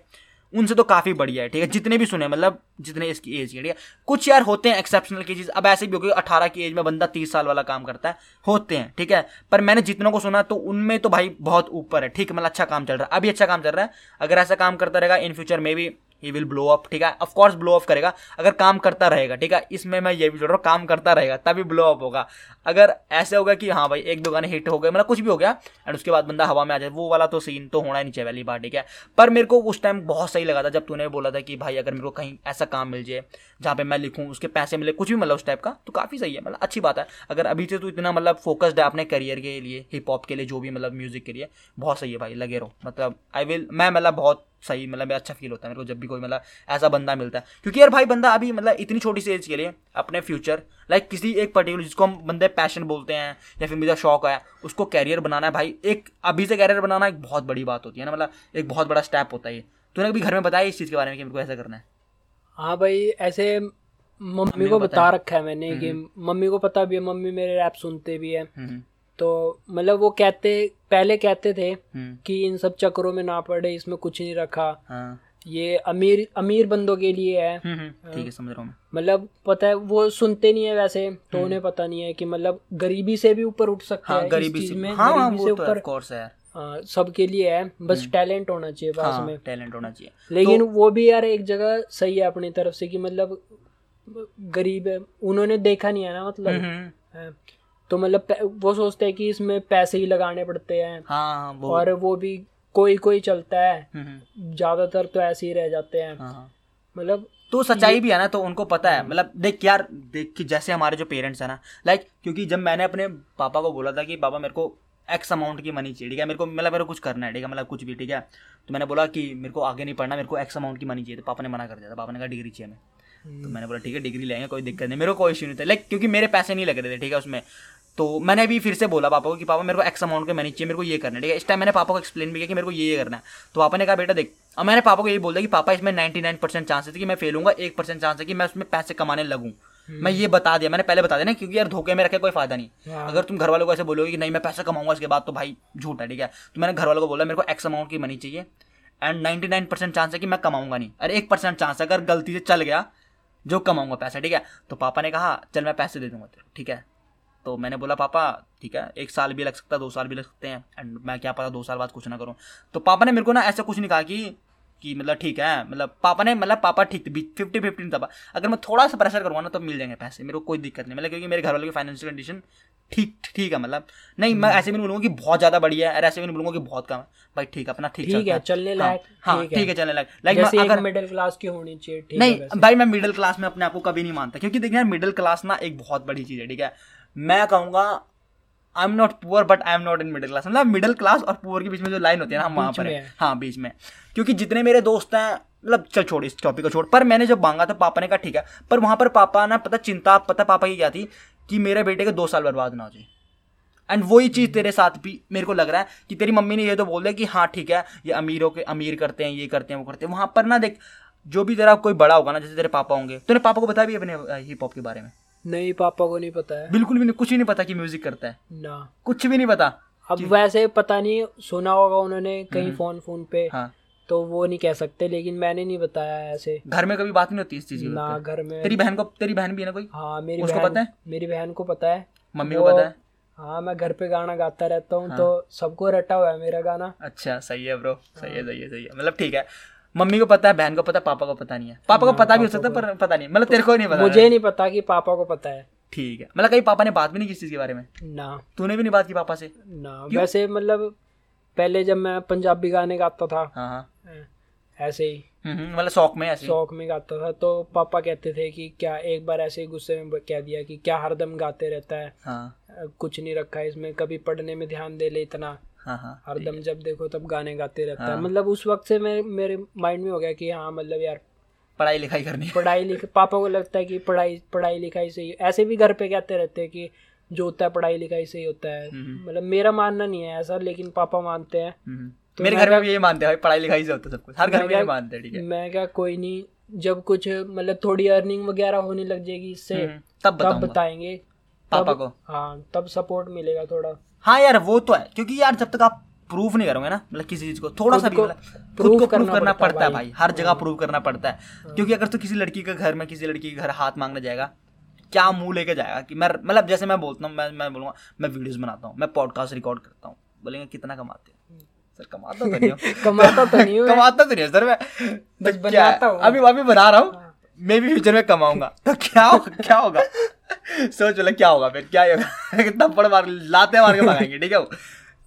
S1: उनसे तो काफ़ी बढ़िया है, ठीक है? जितने भी सुने मतलब जितने इसकी एज की, ठीक है? कुछ यार होते हैं एक्सेप्शनल की चीज़। अब ऐसे भी हो अठारह की एज में बंदा तीस साल वाला काम करता है, होते हैं, ठीक है? पर मैंने जितनों को सुना तो उनमें तो भाई बहुत ऊपर है, ठीक है? मतलब अच्छा काम चल रहा है। अभी अच्छा काम चल रहा है। अगर ऐसा काम करता रहेगा इन फ्यूचर में भी ही विल ब्लो अप ठीक है? ऑफकोर्स ब्लो अप करेगा। अगर काम करता रहेगा, ठीक है? इसमें मैं ये भी जोड़ रहा हूँ, काम करता रहेगा, तभी ब्लो अप होगा। अगर ऐसे होगा कि हाँ भाई, एक दो गाने हिट हो गए मतलब कुछ भी हो गया एंड उसके बाद बंदा हवा में आ जाए, वो वाला तो सीन तो होना ही नहीं चाहिए वाली बात, ठीक है? पर मेरे को उस टाइम बहुत सही लगा था जब तूने बोला था कि भाई, अगर मेरे को कहीं ऐसा काम मिल जाए, जहाँ पे मैं लिखूँ, उसके पैसे मिले, कुछ भी मतलब उस टाइप का तो काफ़ी सही है मतलब अच्छी बात है। अगर अभी से तू इतना मतलब फोकस्ड है अपने करियर के लिए हिप हॉप के लिए, जो भी मतलब म्यूज़िक के लिए, बहुत सही है भाई, लगे रहो। मतलब आई विल मैं मतलब बहुत सही मतलब अच्छा फील होता है मेरे को जब भी कोई मतलब ऐसा बंदा मिलता है। क्योंकि यार भाई बंदा अभी मतलब इतनी छोटी सी एज के लिए अपने फ्यूचर लाइक किसी एक पर्टिकुलर जिसको हम बंदे पैशन बोलते हैं या फिर मुझे शौक है उसको कैरियर बनाना है भाई एक अभी से कैरियर बनाना एक बहुत बड़ी बात होती है ना मतलब एक बहुत बड़ा स्टेप होता है ये। तूने कभी घर में बताया इस चीज़ के बारे में कि मेरे को ऐसा करना है?
S2: हाँ भाई ऐसे मम्मी को बता रखा है मैंने कि मम्मी को पता भी है मम्मी मेरे रैप सुनते भी है। तो मतलब वो कहते पहले कहते थे कि इन सब चक्रों में ना पड़े इसमें कुछ नहीं रखा। हाँ। ये अमीर अमीर बंदों के लिए है।
S1: ठीक है समझ रहा हूँ
S2: मतलब पता है वो सुनते नहीं है वैसे तो उन्हें पता नहीं है कि मतलब गरीबी से भी ऊपर उठ सकते
S1: हाँ,
S2: हैं
S1: गरीबी
S2: चीज़ में
S1: हाँ,
S2: गरीबी से
S1: तो
S2: ऊपर
S1: है।
S2: सबके लिए है बस टैलेंट होना चाहिए पास
S1: हाँ,
S2: में।
S1: टैलेंट होना चाहिए।
S2: लेकिन तो, वो भी यार एक जगह सही है अपनी तरफ़ से कि मतलब गरीब है उन्होंने देखा नहीं है ना मतलब। तो मतलब वो सोचते हैं कि इसमें पैसे ही लगाने पड़ते हैं।
S1: हाँ, वो
S2: और वो भी कोई कोई चलता है। ज़्यादातर तो ऐसे ही रह जाते हैं। मतलब
S1: तो सच्चाई भी है ना तो उनको पता है। मतलब देख यार देख कि जैसे हमारे जो पेरेंट्स है ना लाइक क्योंकि जब मैंने अपने पापा को बोला था कि पापा मेरे को एक्स अमाउंट की मनी चाहिए ठीक है? मेरे को मतलब मेरे को कुछ करना है ठीक है? मतलब कुछ भी ठीक है? तो मैंने बोला कि मेरे को आगे नहीं पढ़ना मेरे को एक्स अमाउंट की मनी चाहिए तो पापा ने मना कर दिया था। पापा ने कहा डिग्री चाहिए हमें। तो मैंने बोला ठीक है डिग्री लेंगे कोई दिक्कत नहीं मेरे को कोई इशू नहीं था। लाइक क्योंकि मेरे पैसे नहीं लग रहे थे ठीक है उसमें। तो मैंने भी फिर से बोला पापा को कि पापा मेरे को एक्स अमाउंट के मैनेज चाहिए मेरे को ये करना है। ठीक है इस टाइम मैंने पापा को एक्सप्लेन भी किया कि मेरे को ये करना है। तो पापा ने कहा बेटा देख। अब मैंने पापा को यही बोल दिया कि पापा इसमें नाइन्टी नाइन परसेंट चांस है कि मैं फेल हूँ एक परसेंट चांस है कि मैं उसमें पैसे कमाने लगूँ। मैं ये बता दिया मैंने पहले बता दिया ना क्योंकि यार धोखे में रखे कोई फ़ायदा नहीं। अगर तुम घर वालों को ऐसे बोलोगे कि नहीं मैं पैसा कमाऊँगा इसके बाद तो भाई झूठ है। ठीक है तो मैंने घर वालों को बोला मेरे को एक्स अमाउंट की मनी चाहिए and ninety nine percent chance है कि मैं कमाऊँगा नहीं। अरे एक परसेंट चांस है अगर गलती से चल गया जो कमाऊँगा पैसा, ठीक है? तो पापा ने कहा, चल मैं पैसे दे दूँगा तेरे ठीक है? तो मैंने बोला, पापा, ठीक है, एक साल भी लग सकता है, दो साल भी लग सकते हैं एंड मैं क्या पता दो साल बाद कुछ ना करूँ। तो पापा ने मेरे को ना ऐसा कुछ नहीं कहा कि कि मतलब ठीक है मतलब पापा ने मतलब पापा ठीक फिफ्टी फिफ्टी था अगर मैं थोड़ा सा प्रेशर करूँगा ना तो मिल जाएँगे पैसे, मेरे को कोई दिक्कत नहीं। मतलब क्योंकि मेरे घर वाले की फाइनेंशियल कंडीशन ठीक ठीक है मतलब नहीं मैं ऐसे भी नहीं बोलूँगा कि बहुत ज़्यादा बढ़िया है ऐसे भी नहीं बोलूँगा कि बहुत कम है। भाई ठीक अपना ठीक
S2: ठीक है चलने हाँ, लायक
S1: हाँ ठीक है। चलने लायक। लाइक
S2: अगर मिडिल क्लास की होनी चाहिए
S1: नहीं भाई मैं मिडिल क्लास में अपने आप को कभी नहीं मानता क्योंकि देखिए मिडिल क्लास ना एक बहुत बड़ी चीज़ है ठीक है। मैं कहूँगा I am not poor but I am not in middle class मतलब मिडिल क्लास और पुअर के बीच में जो लाइन होती है ना हम वहाँ पर हाँ। बीच में। क्योंकि जितने मेरे दोस्त हैं मतलब चल छोड़ इस टॉपिक को छोड़। पर मैंने जब मांगा था पापा ने कहा ठीक है। पर वहाँ पर पापा ना पता चिंता पता पापा की क्या थी? कि मेरे बेटे के दो साल बर्बाद ना हो जाए एंड वही चीज़ तेरे साथ भी मेरे को लग रहा है कि तेरी मम्मी ने ये तो बोल दिया कि हाँ ठीक है ये अमीरों के अमीर करते हैं ये करते हैं वो करते हैं। वहाँ पर ना देख जो भी तेरा कोई बड़ा होगा ना जैसे तेरे पापा होंगे तेरे पापा को बता भी अपने हिप हॉप के बारे में?
S2: नहीं पापा को नहीं पता है।
S1: बिल्कुल भी नहीं कुछ भी नहीं पता कि म्यूज़िक करता है।
S2: ना।
S1: कुछ भी नहीं पता।
S2: अब वैसे पता नहीं सुना होगा उन्होंने कहीं फ़ोन हम्म। फ़ोन पे। हाँ। तो वो नहीं कह सकते लेकिन मैंने नहीं बताया ऐसे।
S1: घर में कभी बात नहीं होती इस चीज़ की
S2: ना घर में
S1: तेरी बहन को तेरी बहन भी है ना कोई?
S2: हाँ मेरी उसको पता है?
S1: मेरी
S2: बहन को पता है।
S1: मम्मी को पता है?
S2: हाँ मैं घर पे गाना गाता रहता हूँ हाँ। तो सबको रटा हुआ है मेरा गाना।
S1: अच्छा सही है ब्रो सही है सही है सही है। मतलब ठीक है। मम्मी को पता है बहन को पता है पापा को पता नहीं है। पापा को हाँ, पता भी हो सकता है पर पता नहीं। मतलब तेरे को नहीं पता।
S2: मुझे नहीं पता कि पापा को पता है।
S1: ठीक है। मतलब कहीं पापा ने बात भी नहीं की इस चीज़ के बारे में?
S2: ना।
S1: तूने भी नहीं बात की पापा से?
S2: ना। वैसे मतलब पहले जब मैं पंजाबी गाने गाता था
S1: हाँ हाँ।
S2: ऐसे ही।
S1: हम्म, हम्म, मतलब शौक में ऐसे
S2: शौक में गाता था तो पापा कहते थे कि क्या एक बार ऐसे ही गुस्से में कह दिया कि क्या हरदम गाते रहता है।
S1: हाँ।
S2: कुछ नहीं रखा है इसमें कभी पढ़ने में ध्यान दे ले इतना।
S1: हाँ हाँ
S2: हरदम जब देखो तब गाने गाते रहता है।
S1: हाँ।
S2: मतलब उस वक्त से मेरे मेरे माइंड में हो गया कि हाँ मतलब यार
S1: पढ़ाई लिखाई करनी
S2: पढ़ाई लिख पापा को लगता है कि पढ़ाई पढ़ाई लिखाई से ही ऐसे भी घर पे कहते रहते हैं कि जो होता है पढ़ाई लिखाई से ही होता है।
S1: हम्म।
S2: मतलब मेरा मानना नहीं है ऐसा लेकिन पापा मानते हैं। तो
S1: मेरे घर में भी ये मानते हैं भाई पढ़ाई लिखाई से होता है सब कुछ हर घर
S2: में
S1: ये मानते हैं ठीक है।
S2: मैं क्या कोई नहीं जब कुछ मतलब थोड़ी अर्निंग वगैरह होने लग जाएगी इससे
S1: हम्म, तब
S2: तब बताएँगे।
S1: पापा को।
S2: हाँ तब सपोर्ट मिलेगा थोड़ा।
S1: हाँ यार वो तो है क्योंकि यार जब तक आप प्रूफ नहीं करोगे ना मतलब किसी चीज़ को थोड़ा सा भी मतलब खुद को प्रूफ
S2: करना पड़ता है भाई।
S1: हर जगह प्रूव करना पड़ता है। क्योंकि अगर तो किसी लड़की के घर में किसी लड़की के घर हाथ मांगने जाएगा क्या मुँह लेके जाएगा कि मैं मतलब जैसे मैं बोलता हूँ मैं मैं बोलूँगा मैं वीडियोस बनाता हूँ मैं पॉडकास्ट रिकॉर्ड करता हूँ बोलेंगे कितना कमाते हो। सर कमाता तो नहीं हूँ। [laughs]
S2: कमाता तो नहीं हूँ।
S1: कमाता तो नहीं सर मैं
S2: बस
S1: तो है?
S2: बनाता हूँ।
S1: अभी अभी बना रहा हूँ। मैं भी फ्यूचर में कमाऊँगा। [laughs] तो क्या होगा क्या होगा? [laughs] सोच बोला क्या होगा फिर? क्या होगा? कितना बड़ मार लाते मार के भगाएँगे ठीक है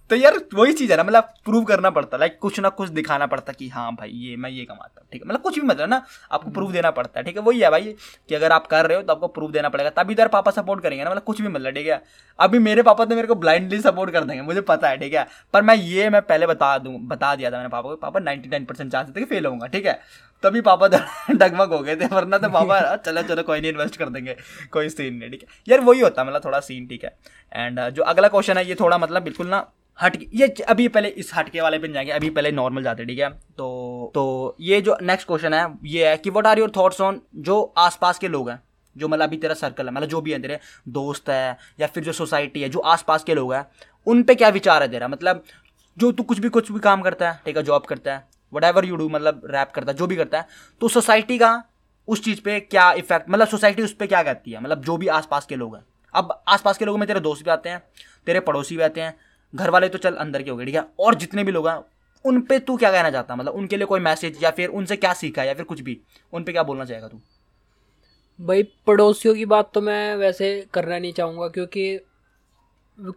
S1: तो यार वही चीज़ है ना मतलब प्रूव करना पड़ता लाइक कुछ ना कुछ दिखाना पड़ता कि हाँ भाई ये मैं ये कमाता हूँ ठीक है। मतलब कुछ भी मतलब ना आपको प्रूफ देना पड़ता है ठीक है। वही है भाई कि अगर आप कर रहे हो तो आपको प्रूफ देना पड़ेगा। तभी तो यार पापा सपोर्ट करेंगे ना मतलब कुछ भी मतलब ठीक है। अभी मेरे पापा तो मेरे को ब्लाइंडली सपोर्ट कर देंगे मुझे पता है ठीक है। पर मैं ये मैं पहले बता दूँ बता दिया था मैंने पापा को पापा नाइन्टी नाइन परसेंट चांस थे कि फेल होऊँगा ठीक है। तभी पापा तो [laughs] डगमग हो गए थे वरना तो पापा [laughs] चलो चलो कोई नहीं इन्वेस्ट कर देंगे कोई सीन नहीं ठीक है। यार वही होता है मतलब थोड़ा सीन ठीक है। एंड जो अगला क्वेश्चन है ये थोड़ा मतलब बिल्कुल ना हट ये अभी पहले इस हटके वाले पे जाएँगे, अभी पहले नॉर्मल जाते, ठीक है? तो तो ये जो नेक्स्ट क्वेश्चन है, ये है कि what are your thoughts on जो आसपास के लोग हैं, जो मतलब अभी तेरा सर्कल है मतलब जो भी है तेरे दोस्त है, या फिर जो सोसाइटी है, जो आसपास के लोग हैं, उन पे क्या विचार है तेरा? मतलब जो तू कुछ भी कुछ भी काम करता है, ठीक है जॉब करता है वट एवर यू डू मतलब रैप करता है, जो भी करता है तो सोसाइटी का उस चीज़ पे क्या इफ़ेक्ट मतलब सोसाइटी उस पर क्या कहती है? मतलब जो भी आसपास के लोग हैं। अब आसपास के लोगों में तेरे दोस्त भी आते हैं, तेरे पड़ोसी भी आते हैं घर वाले तो चल अंदर के हो गए ठीक है? और जितने भी लोग हैं उन पे तू क्या कहना चाहता मतलब उनके लिए कोई मैसेज या फिर उनसे क्या सीखा या फिर कुछ भी? उन पे क्या बोलना चाहेगा तू?
S2: भाई पड़ोसियों की बात तो मैं वैसे करना नहीं चाहूँगा क्योंकि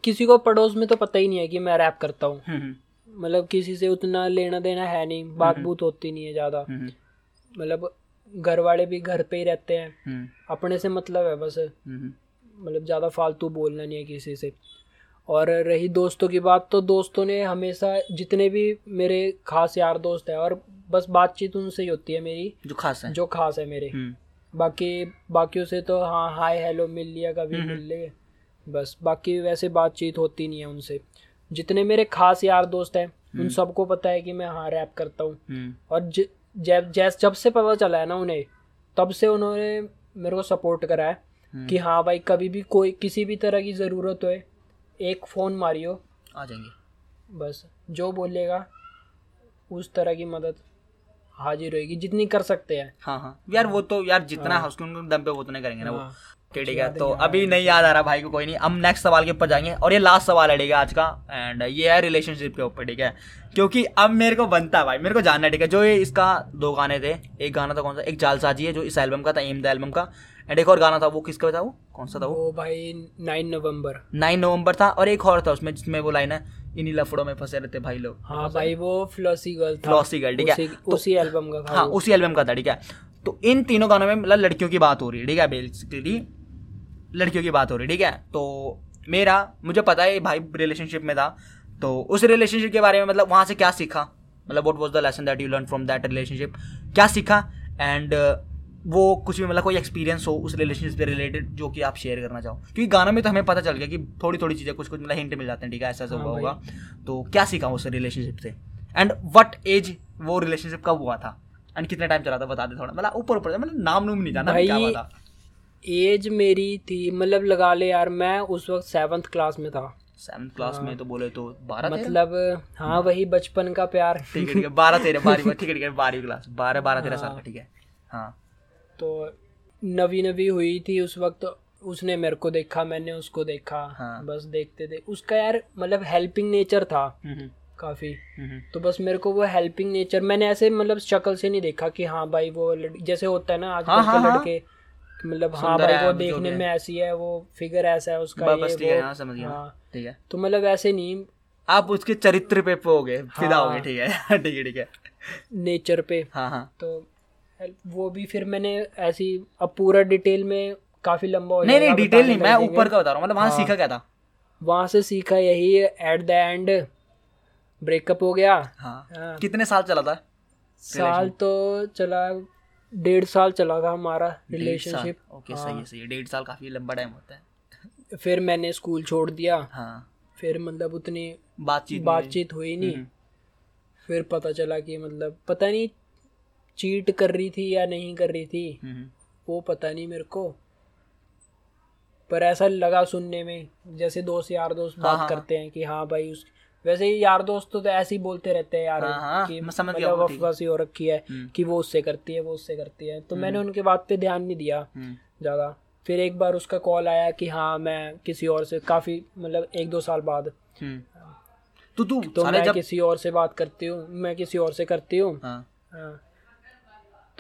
S2: किसी को पड़ोस में तो पता ही नहीं है कि मैं रैप करता हूँ।
S1: हम्म, हम्म,
S2: मतलब किसी से उतना लेना देना है नहीं बात बूत होती नहीं है ज़्यादा।
S1: हम्म,
S2: मतलब घर वाले भी घर पे ही रहते हैं।
S1: हम्म,
S2: अपने से मतलब है बस।
S1: हम्म,
S2: मतलब ज़्यादा फालतू बोलना नहीं है किसी से। और रही दोस्तों की बात तो दोस्तों ने हमेशा जितने भी मेरे खास यार दोस्त हैं और बस बातचीत उनसे ही होती है मेरी
S1: जो खास है।
S2: जो खास है मेरे।
S1: हम्म,
S2: बाकी बाकियों से तो हाँ हाय हेलो मिल लिया कभी
S1: हम्म,
S2: मिल लिए। बस बाकी वैसे बातचीत होती नहीं है उनसे। जितने मेरे खास यार दोस्त हैं उन सबको पता है कि मैं हाँ रैप करता हूँ।
S1: हम्म,
S2: और ज- जैस जब से पता चला है ना उन्हें तब से उन्होंने मेरे को सपोर्ट करा है
S1: हम्म।
S2: कि हाँ भाई कभी भी कोई किसी भी तरह की ज़रूरत हो एक फ़ोन मारियो।
S1: आ जाएँगे।
S2: बस जो बोलेगा उस तरह की मदद हाजिर होएगी जितनी कर सकते हैं।
S1: हाँ हाँ। यार वो तो यार जितना है। उसके दम पे वो तो नहीं करेंगे ना वो।
S2: हाँ।
S1: ठीक ठीक है तो अभी नहीं याद। आ रहा भाई को कोई नहीं। हम नेक्स्ट सवाल के ऊपर जाएँगे और ये लास्ट सवाल है ठीक है आज का। एंड ये है रिलेशनशिप के ऊपर ठीक है? क्योंकि अब मेरे को बनता है भाई मेरे को जानना है ठीक है? जो ये इसका दो गाने थे एक गाना था कौन सा? एक जालसाजी है जो इस एल्बम का था एम द एल्बम का। एंड एक और गाना था वो किसका था वो? कौन सा था वो?
S2: वो भाई नाइन नवंबर।
S1: नाइन नवंबर था और एक और था उसमें जिसमें वो लाइन है इन्हीं लफड़ों में फंसे रहते भाई लोग।
S2: हाँ भाई वो फ्लॉसी गर्ल था।
S1: फ्लॉसी गर्ल, ठीक है।
S2: उसी,
S1: तो-
S2: एल्बम का
S1: हाँ उसी एल्बम का था ठीक है। तो इन तीनों गानों में मतलब लड़कियों की बात हो रही है ठीक है बेसिकली लड़कियों की बात हो रही है ठीक है। तो मेरा मुझे पता है भाई रिलेशनशिप में था। तो उस रिलेशनशिप के बारे में मतलब वहाँ से क्या सीखा? मतलब what was the lesson that you learn from that relationship क्या सीखा? एंड वो कुछ भी मतलब कोई एक्सपीरियंस हो उस रिलेशनशिप से रिलेटेड जो कि आप शेयर करना चाहो। क्योंकि गाना में तो हमें पता चल गया कि थोड़ी थोड़ी चीज़ें कुछ कुछ मतलब हिंट मिल जाते हैं ठीक है ऐसा ऐसा
S2: हाँ
S1: हुआ होगा तो क्या सीखा उस रिलेशनशिप से? एंड वट एज वो रिलेशनशिप कब हुआ था? एंड कितना टाइम चला था बता दे थोड़ा। मतलब ऊपर ऊपर मतलब नाम नूम नहीं जाना क्या हुआ था?
S2: एज मेरी थी मतलब लगा ले यार मैं उस वक्त सेवन्थ क्लास में था।
S1: सेवन्थ क्लास में तो बोले तो बारह
S2: मतलब हाँ वही बचपन का प्यार।
S1: ठीक है बारह तेरह बारह [laughs] ठीक है ठीक है बारहवीं क्लास बारह बारह तेरह साल का ठीक है। हाँ।
S2: तो नवी नवी हुई थी उस वक्त उसने मेरे को देखा मैंने उसको देखा।
S1: हाँ।
S2: बस देखते थे। उसका यार मतलब हेल्पिंग नेचर था।
S1: हम्म,
S2: काफ़ी।
S1: हम्म,
S2: तो बस मेरे को वो हेल्पिंग नेचर मैंने ऐसे मतलब शक्ल से नहीं देखा कि हाँ भाई वो. जैसे होता है ना
S1: हाँ,
S2: आजकल
S1: हाँ, हाँ।
S2: लड़के मतलब हाँ भाई वो देखने में ऐसी है वो फिगर ऐसा है उसका ये
S1: है
S2: वो।
S1: हाँ समझ गया।
S2: हाँ।
S1: ठीक है।
S2: तो मतलब ऐसे नहीं।
S1: आप उसके चरित्र पे हो गए फिदा हो। गए
S2: हाँ। [laughs]
S1: ठीक है। ठीक है ठीक है।
S2: नेचर पे।
S1: हाँ हाँ।
S2: तो वो भी फिर मैंने ऐसी अब पूरा डिटेल में काफ़ी लंबा हो
S1: नहीं नहीं डिटेल नहीं मैं ऊपर का बता रहा हूँ मतलब वहाँ
S2: हाँ।
S1: सीखा क्या था?
S2: वहाँ से सीखा यही एट द एंड ब्रेकअप हो गया।
S1: हाँ।
S2: हाँ,
S1: कितने साल चला था?
S2: साल तो चला डेढ़ साल चला था हमारा रिलेशनशिप
S1: ओके सही है सही है डेढ़ साल काफ़ी लंबा टाइम होता है।
S2: फिर मैंने स्कूल छोड़ दिया।
S1: हाँ।
S2: फिर मतलब उतनी
S1: बातचीत
S2: बातचीत हुई नहीं।
S1: हम्म।
S2: फिर पता चला कि मतलब पता नहीं चीट कर रही थी या नहीं कर रही थी
S1: हम्म,
S2: वो पता नहीं मेरे को। पर ऐसा लगा सुनने में जैसे दोस्त यार दोस्त
S1: हाँ,
S2: बात
S1: हाँ,
S2: करते हैं कि हाँ भाई उस वैसे ही यार दोस्त तो तो ऐसे ही बोलते रहते हैं यार
S1: हाँ, हाँ,
S2: कि मतलब
S1: हो।
S2: रखी है
S1: हम्म।
S2: कि वो उससे करती है वो उससे करती है। तो मैंने उनके बात पे ध्यान नहीं दिया
S1: हम्म,
S2: ज़्यादा। फिर एक बार उसका कॉल आया कि हाँ मैं किसी और से काफ़ी मतलब एक दो साल बाद।
S1: हम्म। तो तू
S2: तो मैं
S1: जब
S2: किसी और से बात करती हूँ मैं किसी और से करती हूँ।
S1: हाँ।
S2: हाँ।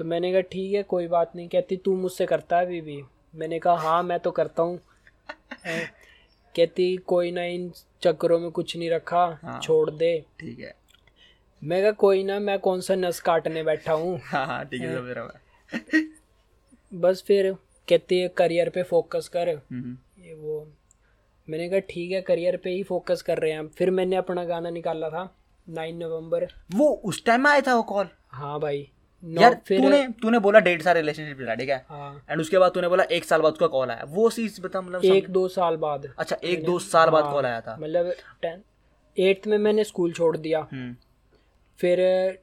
S2: तो मैंने कहा ठीक है कोई बात नहीं। कहती तू मुझसे करता है अभी भी मैंने कहा हाँ मैं तो करता हूँ। [laughs] कहती कोई ना इन चक्करों में कुछ नहीं रखा
S1: हाँ।
S2: छोड़ दे।
S1: ठीक है।
S2: मैं कहा कोई ना मैं कौन सा नस काटने बैठा हूँ? [laughs]
S1: हाँ हाँ ठीक है समझ रहा
S2: बस फिर कहती है करियर पे फोकस कर।
S1: हम्म,
S2: ये वो। मैंने कहा ठीक है करियर पे ही फोकस कर रहे हैं फिर मैंने अपना गाना निकाला था नाइन नवंबर।
S1: वो उस टाइम आया था वो कॉल
S2: हाँ भाई।
S1: यार तूने तूने बोला डेढ़ साल रिलेशनशिप चला ठीक है?
S2: हाँ।
S1: एंड उसके बाद तूने बोला एक साल बाद उसका कॉल आया। वो चीज़ बता मतलब
S2: एक दो साल बाद।
S1: अच्छा एक दो साल बाद
S2: हाँ,
S1: कॉल आया था।
S2: मतलब टेंथ एट्थ में मैंने स्कूल छोड़ दिया।
S1: हम्म,
S2: फिर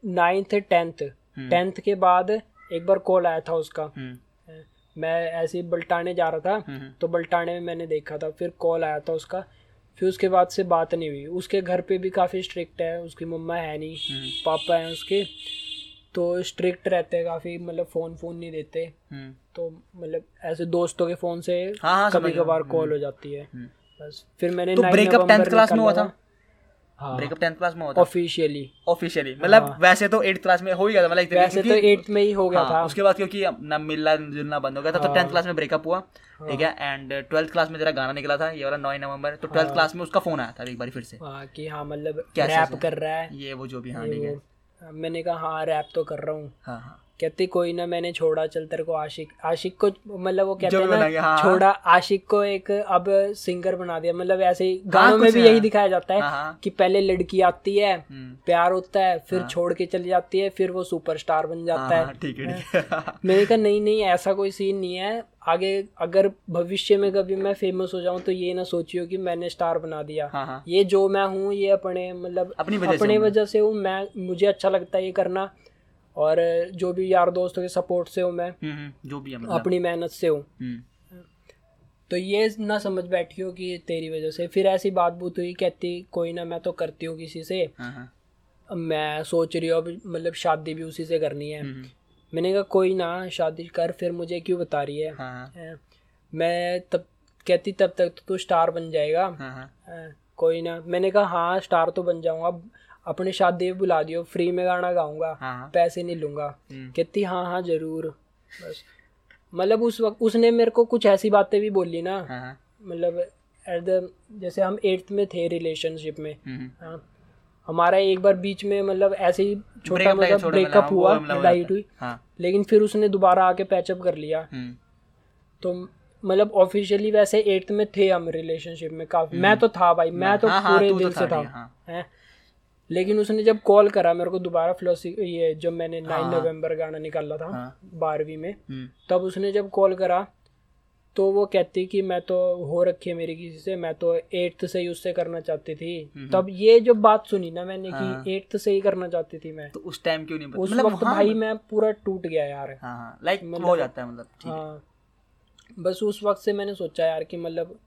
S2: नाइन्थ टेंथ टेंथ के बाद एक बार कॉल आया था उसका।
S1: हम्म,
S2: मैं ऐसे ही बल्टाने जा रहा था।
S1: हम्म,
S2: तो बल्टाने में मैंने देखा था। फिर कॉल आया था उसका। फिर उसके बाद से बात नहीं हुई। उसके घर पे भी काफ़ी स्ट्रिक्ट है। उसकी मम्मा है नहीं। पापा हैं उसके। तो स्ट्रिक्ट रहते हैं काफ़ी मतलब फ़ोन फ़ोन नहीं देते।
S1: हम्म,
S2: तो मतलब ऐसे दोस्तों के फ़ोन से
S1: हाँ, हाँ,
S2: कभी कभार कॉल हो जाती है।
S1: हम्म।
S2: बस फिर मैंने
S1: तो
S2: 9
S1: breakup 10th
S2: नवंबर
S1: class में हुआ था?
S2: हाँ।
S1: ब्रेकअप टेंथ क्लास में होता
S2: ऑफिशियली
S1: ऑफिशियली मतलब वैसे तो एट क्लास में हो ही गया था मतलब
S2: वैसे तो एट्थ में ही हो गया
S1: हाँ,
S2: था।
S1: उसके बाद क्योंकि ना मिलना जुलना बंद हो गया था तो
S2: हाँ।
S1: टेंथ क्लास में ब्रेकअप हुआ ठीक है? एंड ट्वेल्थ क्लास में तेरा गाना निकला था ये वाला नौ नवंबर तो
S2: हाँ।
S1: ट्वेल्थ क्लास में उसका फ़ोन आया था एक बार फिर से।
S2: हाँ कि हाँ मतलब रैप कर रहा है।
S1: ये वो जो भी हाँ ठीक है।
S2: मैंने कहा हाँ रैप तो कर रहा हूँ
S1: हाँ हाँ
S2: कहते कोई ना मैंने छोड़ा चल तेरे को आशिक आशिक को मतलब वो कहते हैं ना
S1: हाँ, हाँ।
S2: छोड़ा आशिक को एक अब सिंगर बना दिया मतलब ऐसे ही गानों में भी
S1: है।
S2: यही दिखाया जाता है
S1: हाँ, हाँ।
S2: कि पहले लड़की आती है
S1: हम्म,
S2: प्यार होता है फिर
S1: हाँ।
S2: छोड़ के चली जाती है फिर वो सुपरस्टार बन
S1: हाँ,
S2: जाता
S1: हाँ,
S2: है
S1: है ठीक है
S2: मैंने कहा नहीं नहीं ऐसा कोई सीन नहीं है आगे अगर भविष्य में कभी मैं फ़ेमस हो जाऊँ तो ये ना सोचियो कि मैंने स्टार बना दिया।
S1: हाँ हाँ।
S2: ये जो मैं हूँ ये अपने मतलब
S1: अपनी वजह
S2: अपने वजह से हूँ मैं मुझे अच्छा लगता है ये करना। और जो भी यार दोस्तों के सपोर्ट से हूँ मैं
S1: हम्म, हम्म, जो भी है मतलब।
S2: अपनी मेहनत से हूँ।
S1: हम्म,
S2: तो ये ना समझ बैठी हो कि तेरी वजह से। फिर ऐसी बात बूत हुई कहती कोई ना मैं तो करती हूँ किसी से।
S1: हाँ हाँ।
S2: मैं सोच रही हूँ अब मतलब शादी भी उसी से करनी है। मैंने कहा कोई ना शादी कर फिर मुझे क्यों बता रही है?
S1: हाँ हाँ।
S2: मैं तब कहती तब तक तो तू स्टार बन जाएगा।
S1: हाँ
S2: कोई ना। मैंने कहा हाँ स्टार तो बन जाऊँगा। अपने शादी में बुला दियो फ्री में गाना गाऊँगा
S1: हाँ
S2: पैसे नहीं लूँगा।
S1: हम्म,
S2: कहती हाँ हाँ ज़रूर। बस। मतलब उस वक्त उसने मेरे को कुछ ऐसी बातें भी बोली ना मतलब एट द जैसे हम एट्थ में थे रिलेशनशिप में।
S1: हम्म,
S2: हाँ, हमारा एक बार बीच में मतलब ऐसे ही छोटा मतलब ब्रेकअप
S1: मतलब
S2: हुआ
S1: वो मतलब।
S2: हुई।
S1: हाँ।
S2: लेकिन फिर उसने दोबारा आके पैचअप कर लिया।
S1: हम्म,
S2: तो मतलब ऑफिशियली वैसे एट्थ में थे हम रिलेशनशिप में काफ़ी। मैं तो था भाई मैं तो
S1: हाँ, हाँ,
S2: पूरे
S1: तो
S2: दिल से था। लेकिन उसने जब कॉल करा मेरे को दोबारा फ्लोसी ये जब मैंने नाइन। नवंबर गाना निकाला था। बारहवीं में
S1: हम्म,
S2: तब उसने जब कॉल करा तो वो कहती कि मैं तो हो रखी है मेरी किसी से मैं तो एट्थ से ही उससे करना चाहती थी। तब ये जो बात सुनी ना मैंने
S1: हाँ।
S2: कि एट्थ से ही करना चाहती थी मैं
S1: तो उस टाइम क्यों नहीं
S2: उस
S1: मतलब
S2: वक्त
S1: हाँ,
S2: भाई मैं पूरा टूट गया यार।
S1: हाँ हाँ लाइक
S2: मतलब-
S1: हो जाता है मतलब ठीक हाँ।
S2: बस उस वक्त से मैंने सोचा यार कि मतलब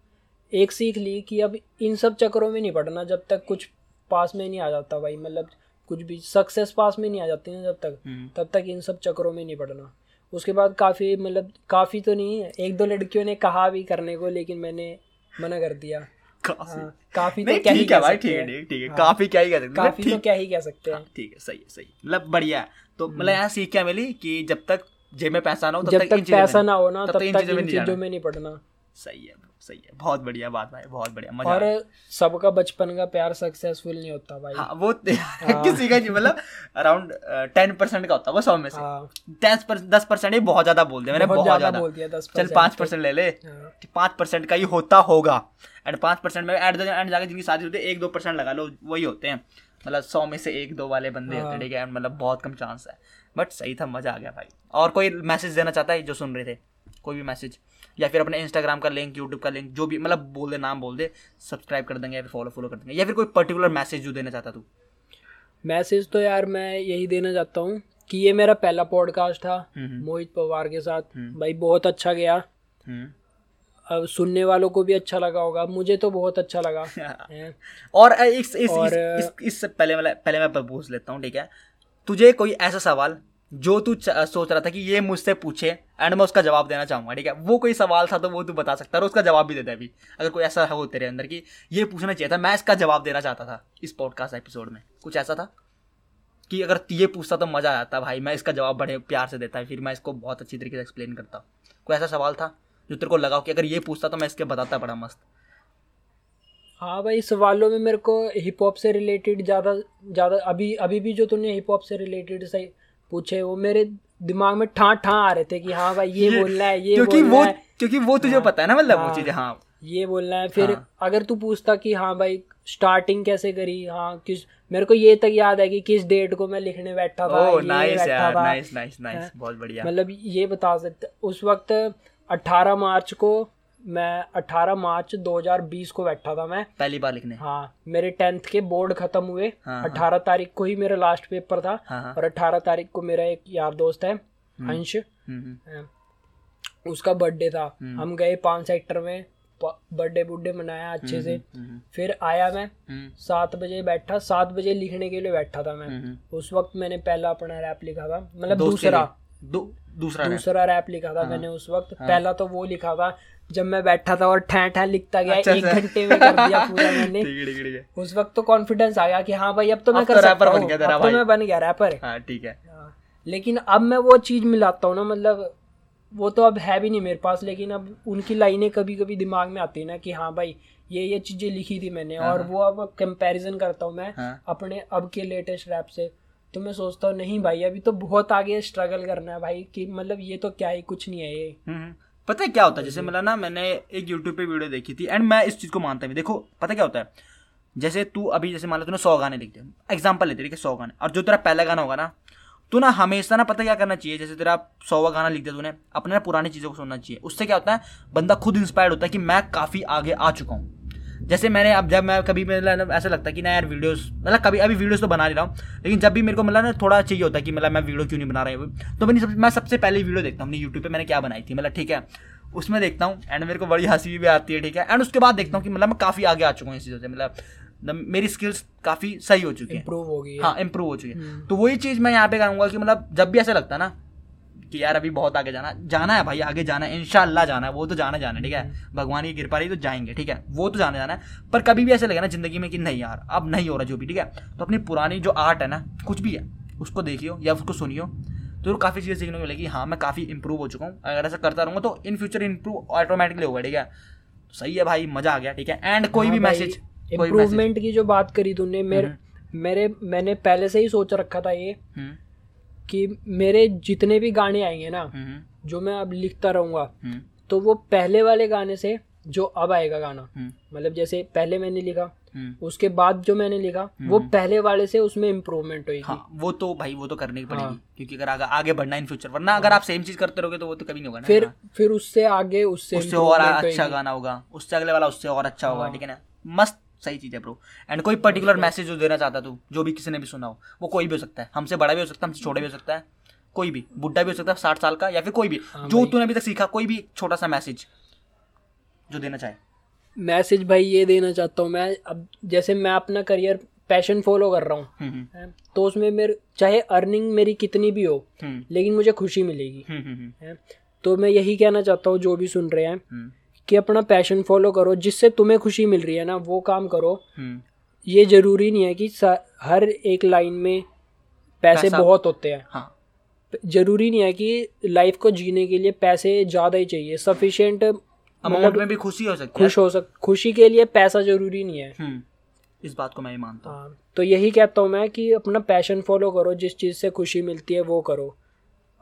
S2: एक सीख ली कि अब इन सब चक्करों में नहीं पड़ना जब तक कुछ पास में नहीं आ जाता भाई मतलब कुछ भी सक्सेस पास में नहीं आ जाती ना जब तक
S1: हम्म,
S2: तब तक इन सब चक्करों में नहीं पड़ना। उसके बाद काफ़ी मतलब काफ़ी तो नहीं है। एक दो लड़कियों ने कहा भी करने को लेकिन मैंने मना कर दिया।
S1: काफ़ी।
S2: हाँ, काफ़ी तो क्या ही कह
S1: भाई
S2: सकते
S1: ठीक है
S2: हैं।
S1: ठीक है, हाँ। काफ़ी क्या ही कह सकते
S2: काफ़ी तो क्या ही कह सकते हैं।
S1: हाँ, ठीक है सही है सही मतलब बढ़िया तो
S2: हम्म।
S1: मतलब यहाँ सीख क्या मिली कि जब तक जेब में पैसा ना हो तब
S2: जब
S1: तक
S2: पैसा ना हो ना
S1: तब तक इन चीज़ों में नहीं पढ़ना
S2: में नहीं पड़ना।
S1: सही है सही है। बहुत बढ़िया बात भाई बहुत बढ़िया मज़ा
S2: और सबका बचपन का प्यार सक्सेसफुल नहीं होता भाई।
S1: हाँ वो हाँ. किसी का नहीं मतलब अराउंड टेन परसेंट का होता है वो सौ में से।
S2: हाँ।
S1: दस पर, दस परसेंट ही बहुत ज़्यादा बोल दिया मैंने
S2: बहुत
S1: बहुत
S2: ज़्यादा बोल दिया दस
S1: चल पाँच परसेंट ले ले।
S2: हाँ।
S1: पाँच परसेंट का ही होता होगा। एंड पाँच परसेंट में एट द एंड जाके जिनकी शादी होती है एक दो परसेंट लगा लो वही होते हैं। मतलब सौ में से एक दो वाले बंदे होते हैं
S2: हाँ।
S1: ठीक है मतलब बहुत कम चांस है। बट सही था मज़ा आ गया भाई। और कोई मैसेज देना चाहता है जो सुन रहे थे? कोई भी मैसेज या फिर अपने इंस्टाग्राम का लिंक यूट्यूब का लिंक जो भी मतलब बोल दे नाम बोल दे सब्सक्राइब कर देंगे या फिर फॉलो फॉलो कर देंगे। या फिर कोई पर्टिकुलर मैसेज जो देना चाहता तू?
S2: मैसेज तो यार मैं यही देना चाहता हूँ कि ये मेरा पहला पॉडकास्ट था
S1: हम्म,
S2: मोहित पवार के साथ।
S1: हम्म।
S2: भाई बहुत अच्छा गया।
S1: हम्म।
S2: अब सुनने वालों को भी अच्छा लगा होगा मुझे तो बहुत अच्छा लगा। [laughs]
S1: और इस इस
S2: और,
S1: इस, इस, इससे पहले मतलब पहले मैं पूछ लेता हूँ ठीक है? तुझे कोई ऐसा सवाल जो तू सोच रहा था कि ये मुझसे पूछे एंड मैं उसका जवाब देना चाहूँगा, ठीक है? वो कोई सवाल था तो वो तू बता सकता है, और उसका जवाब भी दे दे अभी, अगर कोई ऐसा हो तेरे अंदर कि ये पूछना चाहिए था, मैं इसका जवाब देना चाहता था इस पॉडकास्ट एपिसोड में। कुछ ऐसा था? कि अगर ये पूछता तो मज़ा आता, भाई, मैं इसका जवाब बड़े प्यार से देता, फिर मैं इसको बहुत अच्छी तरीके से एक्सप्लेन करता। कोई ऐसा सवाल था जो तेरे को लगा हो कि अगर ये पूछता तो मैं इसके बताता बड़ा मस्त?
S2: हाँ भाई, सवालों में मेरे को हिप हॉप से रिलेटेड ज़्यादा ज़्यादा अभी अभी भी जो तूने हिप हॉप से रिलेटेड से पूछे वो मेरे दिमाग में ठा ठा आ रहे थे कि हाँ भाई ये, ये बोलना है ये
S1: क्योंकि
S2: बोलना
S1: वो
S2: है।
S1: क्योंकि वो तुझे हाँ, पता है ना मतलब
S2: हाँ, वो।
S1: चीज़ें हाँ।
S2: ये बोलना है। फिर
S1: हाँ।
S2: अगर तू पूछता कि हाँ भाई स्टार्टिंग कैसे करी? हाँ किस मेरे को ये तक याद है कि किस डेट को मैं लिखने बैठा था
S1: ओ
S2: ये
S1: नाइस
S2: बैठा
S1: यार
S2: था।
S1: Nice nice nice. बहुत बढ़िया।
S2: मतलब ये बता सकते उस वक्त 18 मार्च को मैं 18 मार्च 2020 को बैठा था मैं।
S1: पहली बार लिखने।
S2: हाँ मेरे टेंथ के बोर्ड खत्म हुए।
S1: हाँ, हाँ।
S2: 18 तारीख को ही मेरा लास्ट पेपर था
S1: हाँ हाँ।
S2: और 18 तारीख को मेरा एक यार दोस्त है अंश।
S1: हम्म, हम्म,
S2: हाँ, उसका बर्थडे था।
S1: हम्म।
S2: हम गए पाँच सेक्टर में बर्थडे बुड्डे मनाया अच्छे से।
S1: हम्म,
S2: फिर आया मैं
S1: हम्म,
S2: सात बजे बैठा सात बजे लिखने के लिए बैठा था मैं।
S1: हम्म,
S2: उस वक्त मैंने पहला अपना रैप लिखा था मतलब दूसरा।
S1: दूसरा
S2: दूसरा रैप लिखा था मैंने उस वक्त। पहला तो वो लिखा था जब मैं बैठा था और ठै ठै लिखता गया
S1: अच्छा
S2: एक घंटे में कर दिया [laughs] पूरा मैंने।
S1: ठीक है ठीक है है।
S2: उस वक्त तो कॉन्फिडेंस आ गया कि हाँ भाई अब तो मैं
S1: अब
S2: कर
S1: तो
S2: सकता हूँ। अब तो मैं बन गया रैपर
S1: हाँ ठीक है।
S2: हाँ, लेकिन अब मैं वो चीज़ मिलाता हूँ ना मतलब वो तो अब है भी नहीं मेरे पास लेकिन अब उनकी लाइनें कभी कभी दिमाग में आती है ना कि हाँ भाई ये ये चीज़ें लिखी थी मैंने और वो अब कंपैरिजन करता हूँ मैं
S1: हाँ।
S2: अपने अब के लेटेस्ट रैप से। तो मैं सोचता हूँ नहीं भाई अभी तो बहुत आगे स्ट्रगल करना है भाई कि मतलब ये तो क्या ही कुछ नहीं है ये।
S1: हम्म, पता है क्या होता है? जैसे मतलब ना मैंने एक यूट्यूब पे वीडियो देखी थी एंड मैं इस चीज़ को मानता हूँ। देखो पता क्या होता है? जैसे तू अभी जैसे मान लो तूने सौ गाने लिख दिए एग्ज़ाम्पल लेते ठीक है सौ गाने। और जो तेरा पहला गाना होगा ना तो ना हमेशा ना पता क्या करना चाहिए? जैसे तेरा सौवा गाना लिख दिया तूने अपने ना पुरानी चीज़ों को सुनना चाहिए। उससे क्या होता है? बंदा खुद इंस्पायर्ड होता है कि मैं काफ़ी आगे आ चुका हूँ। जैसे मैंने अब जब मैं कभी मतलब ऐसा लगता है कि ना यार वीडियोस मतलब कभी अभी वीडियोस तो बना नहीं रहा हूँ लेकिन जब भी मेरे को मतलब ना थोड़ा चाहिए होता है कि मतलब मैं वीडियो क्यों नहीं बना रहा हूँ? तो मैंने सब, मैं सबसे पहले वीडियो देखता हूँ अपनी यूट्यूब पर मैंने क्या बनाई थी मतलब ठीक है। उसमें देखता हूँ एंड मेरे को बड़ी हँसी भी आती है ठीक है। एंड उसके बाद देखता हूँ कि मतलब मैं काफ़ी आगे आ चुका हूँ इस चीज़ों से मतलब मेरी स्किल्स काफ़ी सही हो चुकी है।
S2: इम्प्रूव हो गई हाँ।
S1: इम्प्रूव हो चुकी है।
S2: हम्म।
S1: तो वही चीज़ मैं यहाँ पे करूँगा कि मतलब जब भी ऐसा लगता है ना कि यार अभी बहुत आगे जाना जाना है भाई आगे जाना है इनशाला जाना है वो तो जाना जाना है ठीक है? भगवान की कृपा रही तो जाएँगे ठीक है? वो तो जाना जाना है पर कभी भी ऐसे लगे ना ज़िंदगी में कि नहीं यार अब नहीं हो रहा जो भी ठीक है? तो अपनी पुरानी जो आर्ट है ना कुछ भी है उसको देखियो या उसको सुनियो तो काफ़ी चीज़ें सीखने को मिलेगी। हाँ मैं काफ़ी इंप्रूव हो चुका हूँ। अगर ऐसा करता रहूँगा तो इन फ्यूचर इंप्रूव ऑटोमेटिकली होगा ठीक है? तो सही है भाई मज़ा आ गया ठीक है? एंड कोई
S2: हाँ
S1: भी मैसेज
S2: इम्प्रूवमेंट की जो बात करी तूने मेरे मेरे मैंने पहले से ही सोच रखा था ये
S1: हम्म।
S2: कि मेरे जितने भी गाने आएँगे ना
S1: हम्म
S2: जो मैं अब लिखता रहूँगा
S1: हम्म।
S2: तो वो पहले वाले गाने से जो अब आएगा गाना
S1: हम्म।
S2: मतलब जैसे पहले मैंने लिखा
S1: हम्म।
S2: उसके बाद जो मैंने लिखा वो पहले वाले से उसमें इम्प्रूवमेंट होगी
S1: हाँ वो तो भाई वो तो करनी ही पड़ेगी
S2: हाँ।
S1: क्योंकि अगर आगे आगे बढ़ना इन फ्यूचर वरना अगर आप सेम चीज़ करते रहोगे तो वो तो कभी नहीं होगा ना।
S2: फिर
S1: हाँ।
S2: फिर उससे आगे उससे
S1: उससे और अच्छा गाना होगा उससे अगले वाला उससे और अच्छा होगा
S2: हाँ।
S1: ठीक है ना? मस्त सही चीज़ है ब्रो एंड कोई पर्टिकुलर मैसेज जो देना चाहता तू जो भी किसी ने भी सुना हो वो कोई भी हो सकता है. हमसे बड़ा भी हो सकता है हमसे छोटा भी हो सकता है कोई भी. बुढ़ा भी हो सकता है साठ साल का या फिर कोई भी.
S2: हाँ
S1: जो। तूने अभी तक सीखा कोई भी छोटा सा मैसेज जो देना चाहे.
S2: मैसेज भाई ये देना चाहता हूँ मैं अब जैसे मैं अपना करियर पैशन फॉलो कर रहा हूँ
S1: हम्म हम्म.
S2: तो उसमें मेरे चाहे अर्निंग मेरी कितनी भी हो
S1: हम्म.
S2: लेकिन मुझे खुशी मिलेगी तो मैं यही कहना चाहता हूँ जो भी सुन रहे हैं कि अपना पैशन फॉलो करो जिससे तुम्हें खुशी मिल रही है ना वो काम करो।
S1: हम्म।
S2: ये ज़रूरी नहीं है कि हर एक लाइन में पैसे बहुत होते हैं।
S1: हाँ।
S2: ज़रूरी नहीं है कि लाइफ को जीने के लिए पैसे ज़्यादा ही चाहिए। सफिशिएंट
S1: अमाउंट में भी खुशी हो सकती है।
S2: खुश हो सक खुशी के लिए पैसा ज़रूरी नहीं है।
S1: हम्म, इस बात को मैं ही मानता हूँ।
S2: हाँ तो यही कहता हूँ मैं कि अपना पैशन फॉलो करो जिस चीज़ से खुशी मिलती है वो करो।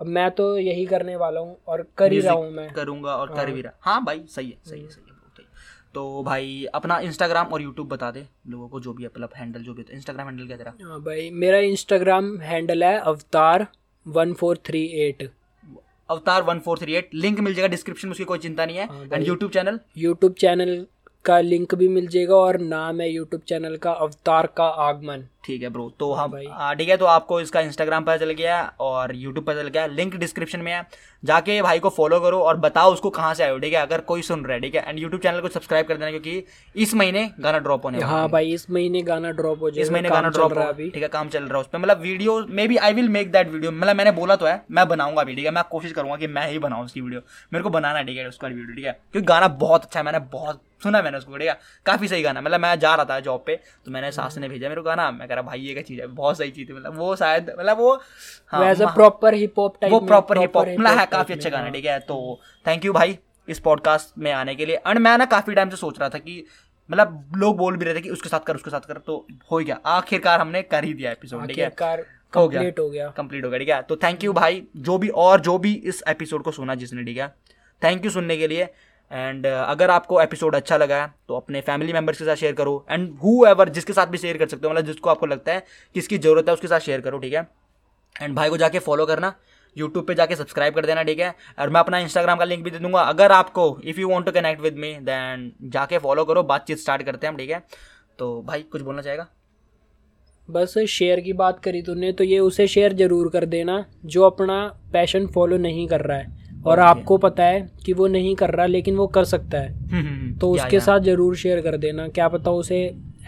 S2: अब मैं तो यही करने वाला हूँ और कर ही रहा हूँ मैं।
S1: करूँगा और कर भी रहा। हाँ भाई सही है सही है सही है तो भाई अपना इंस्टाग्राम और यूट्यूब बता दे लोगों को जो भी है, मतलब हैंडल जो भी है। इंस्टाग्राम हैंडल क्या तेरा?
S2: हाँ भाई मेरा इंस्टाग्राम हैंडल है Avatar one four three eight
S1: Avatar one four three eight link मिल जाएगा डिस्क्रिप्शन में उसकी कोई चिंता नहीं है।
S2: हाँ
S1: and YouTube channel
S2: YouTube channel का लिंक भी मिल जाएगा और नाम है यूट्यूब चैनल का अवतार का आगमन।
S1: ठीक है ब्रो तो हम
S2: भाई।
S1: हाँ, ठीक है तो आपको इसका इंस्टाग्राम पता चल गया और यूट्यूब पता चल गया लिंक डिस्क्रिप्शन में है। जाके भाई को फॉलो करो और बताओ उसको कहाँ से हो ठीक है अगर कोई सुन रहा है ठीक है। एंड यूट्यूब चैनल को सब्सक्राइब कर देना क्योंकि इस महीने गाना ड्रॉप होने वाला हाँ
S2: भाई इस महीने गाना ड्रॉप हो जाए
S1: इस महीने गाना ड्रॉप
S2: रहा अभी।
S1: ठीक है काम चल रहा है उस पर मतलब video maybe I will make that video मतलब मैंने बोला तो है मैं बनाऊँगा भी ठीक है मैं कोशिश करूँगा कि मैं ही बनाऊँ उसकी वीडियो मेरे को बनाना ठीक है उसका वीडियो ठीक है क्योंकि गाना बहुत अच्छा है मैंने बहुत सुना मैंने उसको ठीक है काफ़ी सही गाना मतलब मैं जा रहा था जॉब पे तो मैंने सास ने भेजा मेरे को गाना मैं कह रहा भाई ये क्या चीज़ है? बहुत सही चीज़ है मतलब वो शायद मतलब वो हाँ,
S2: प्रॉपर हिप हॉप टाइप
S1: वो प्रॉपर हिप हॉप मतलब है काफ़ी अच्छा गाना ठीक है तो थैंक यू भाई इस पॉडकास्ट में आने के लिए। एंड मैं ना काफ़ी टाइम से सोच रहा था कि मतलब लोग बोल भी रहे थे कि उसके साथ कर उसके साथ कर तो हो ही गया। आखिरकार हमने कर ही दिया एपिसोड ठीक है? हो गया।
S2: हो गया।
S1: कंप्लीट हो गया ठीक है? तो थैंक यू भाई जो भी और जो भी इस एपिसोड को सुना जिसने ठीक है? थैंक यू सुनने के लिए। एंड uh, अगर आपको एपिसोड अच्छा लगा है तो अपने फैमिली मेंबर्स के साथ शेयर करो एंड हु एवर जिसके साथ भी शेयर कर सकते हो मतलब जिसको आपको लगता है किसकी ज़रूरत है उसके साथ शेयर करो ठीक है? एंड भाई को जाके फॉलो करना यूट्यूब पे जाके सब्सक्राइब कर देना ठीक है? और मैं अपना इंस्टाग्राम का लिंक भी दे दूँगा। अगर आपको if you want to connect with me then जाके फॉलो करो बातचीत स्टार्ट करते हैं हम ठीक है? तो भाई कुछ बोलना चाहेगा?
S2: बस शेयर की बात करी तूने तो ये उसे शेयर ज़रूर कर देना जो अपना पैशन फॉलो नहीं कर रहा है। और
S1: Okay.
S2: आपको पता है कि वो नहीं कर रहा लेकिन वो कर सकता है तो
S1: या,
S2: उसके
S1: या।
S2: साथ ज़रूर शेयर कर देना क्या पता उसे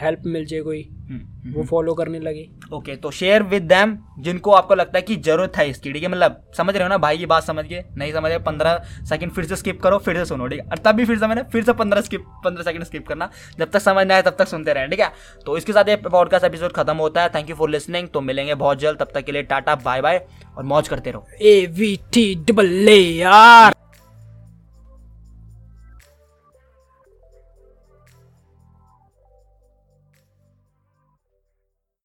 S2: हेल्प मिल जाए कोई
S1: हम्म, हम्म,
S2: वो फॉलो करने लगे।
S1: ओके तो शेयर विद देम जिनको आपको लगता है कि ज़रूरत है इसकी ठीक है? मतलब समझ रहे हो ना भाई की बात समझ के? नहीं समझ रहे पंद्रह सेकंड फिर से स्किप करो फिर से सुनो ठीक है? और तब भी फिर से मैंने फिर से पंद्रह स्किप पंद्रह सेकंड स्किप करना जब तक समझ ना आए तब तक सुनते रहें ठीक है? तो इसके साथ ये पॉडकास्ट एपिसोड खत्म होता है। थैंक यू फॉर लिसनिंग तो मिलेंगे बहुत जल्द तब तक के लिए टाटा बाय बाय और मौज करते रहो।
S2: A V T double A R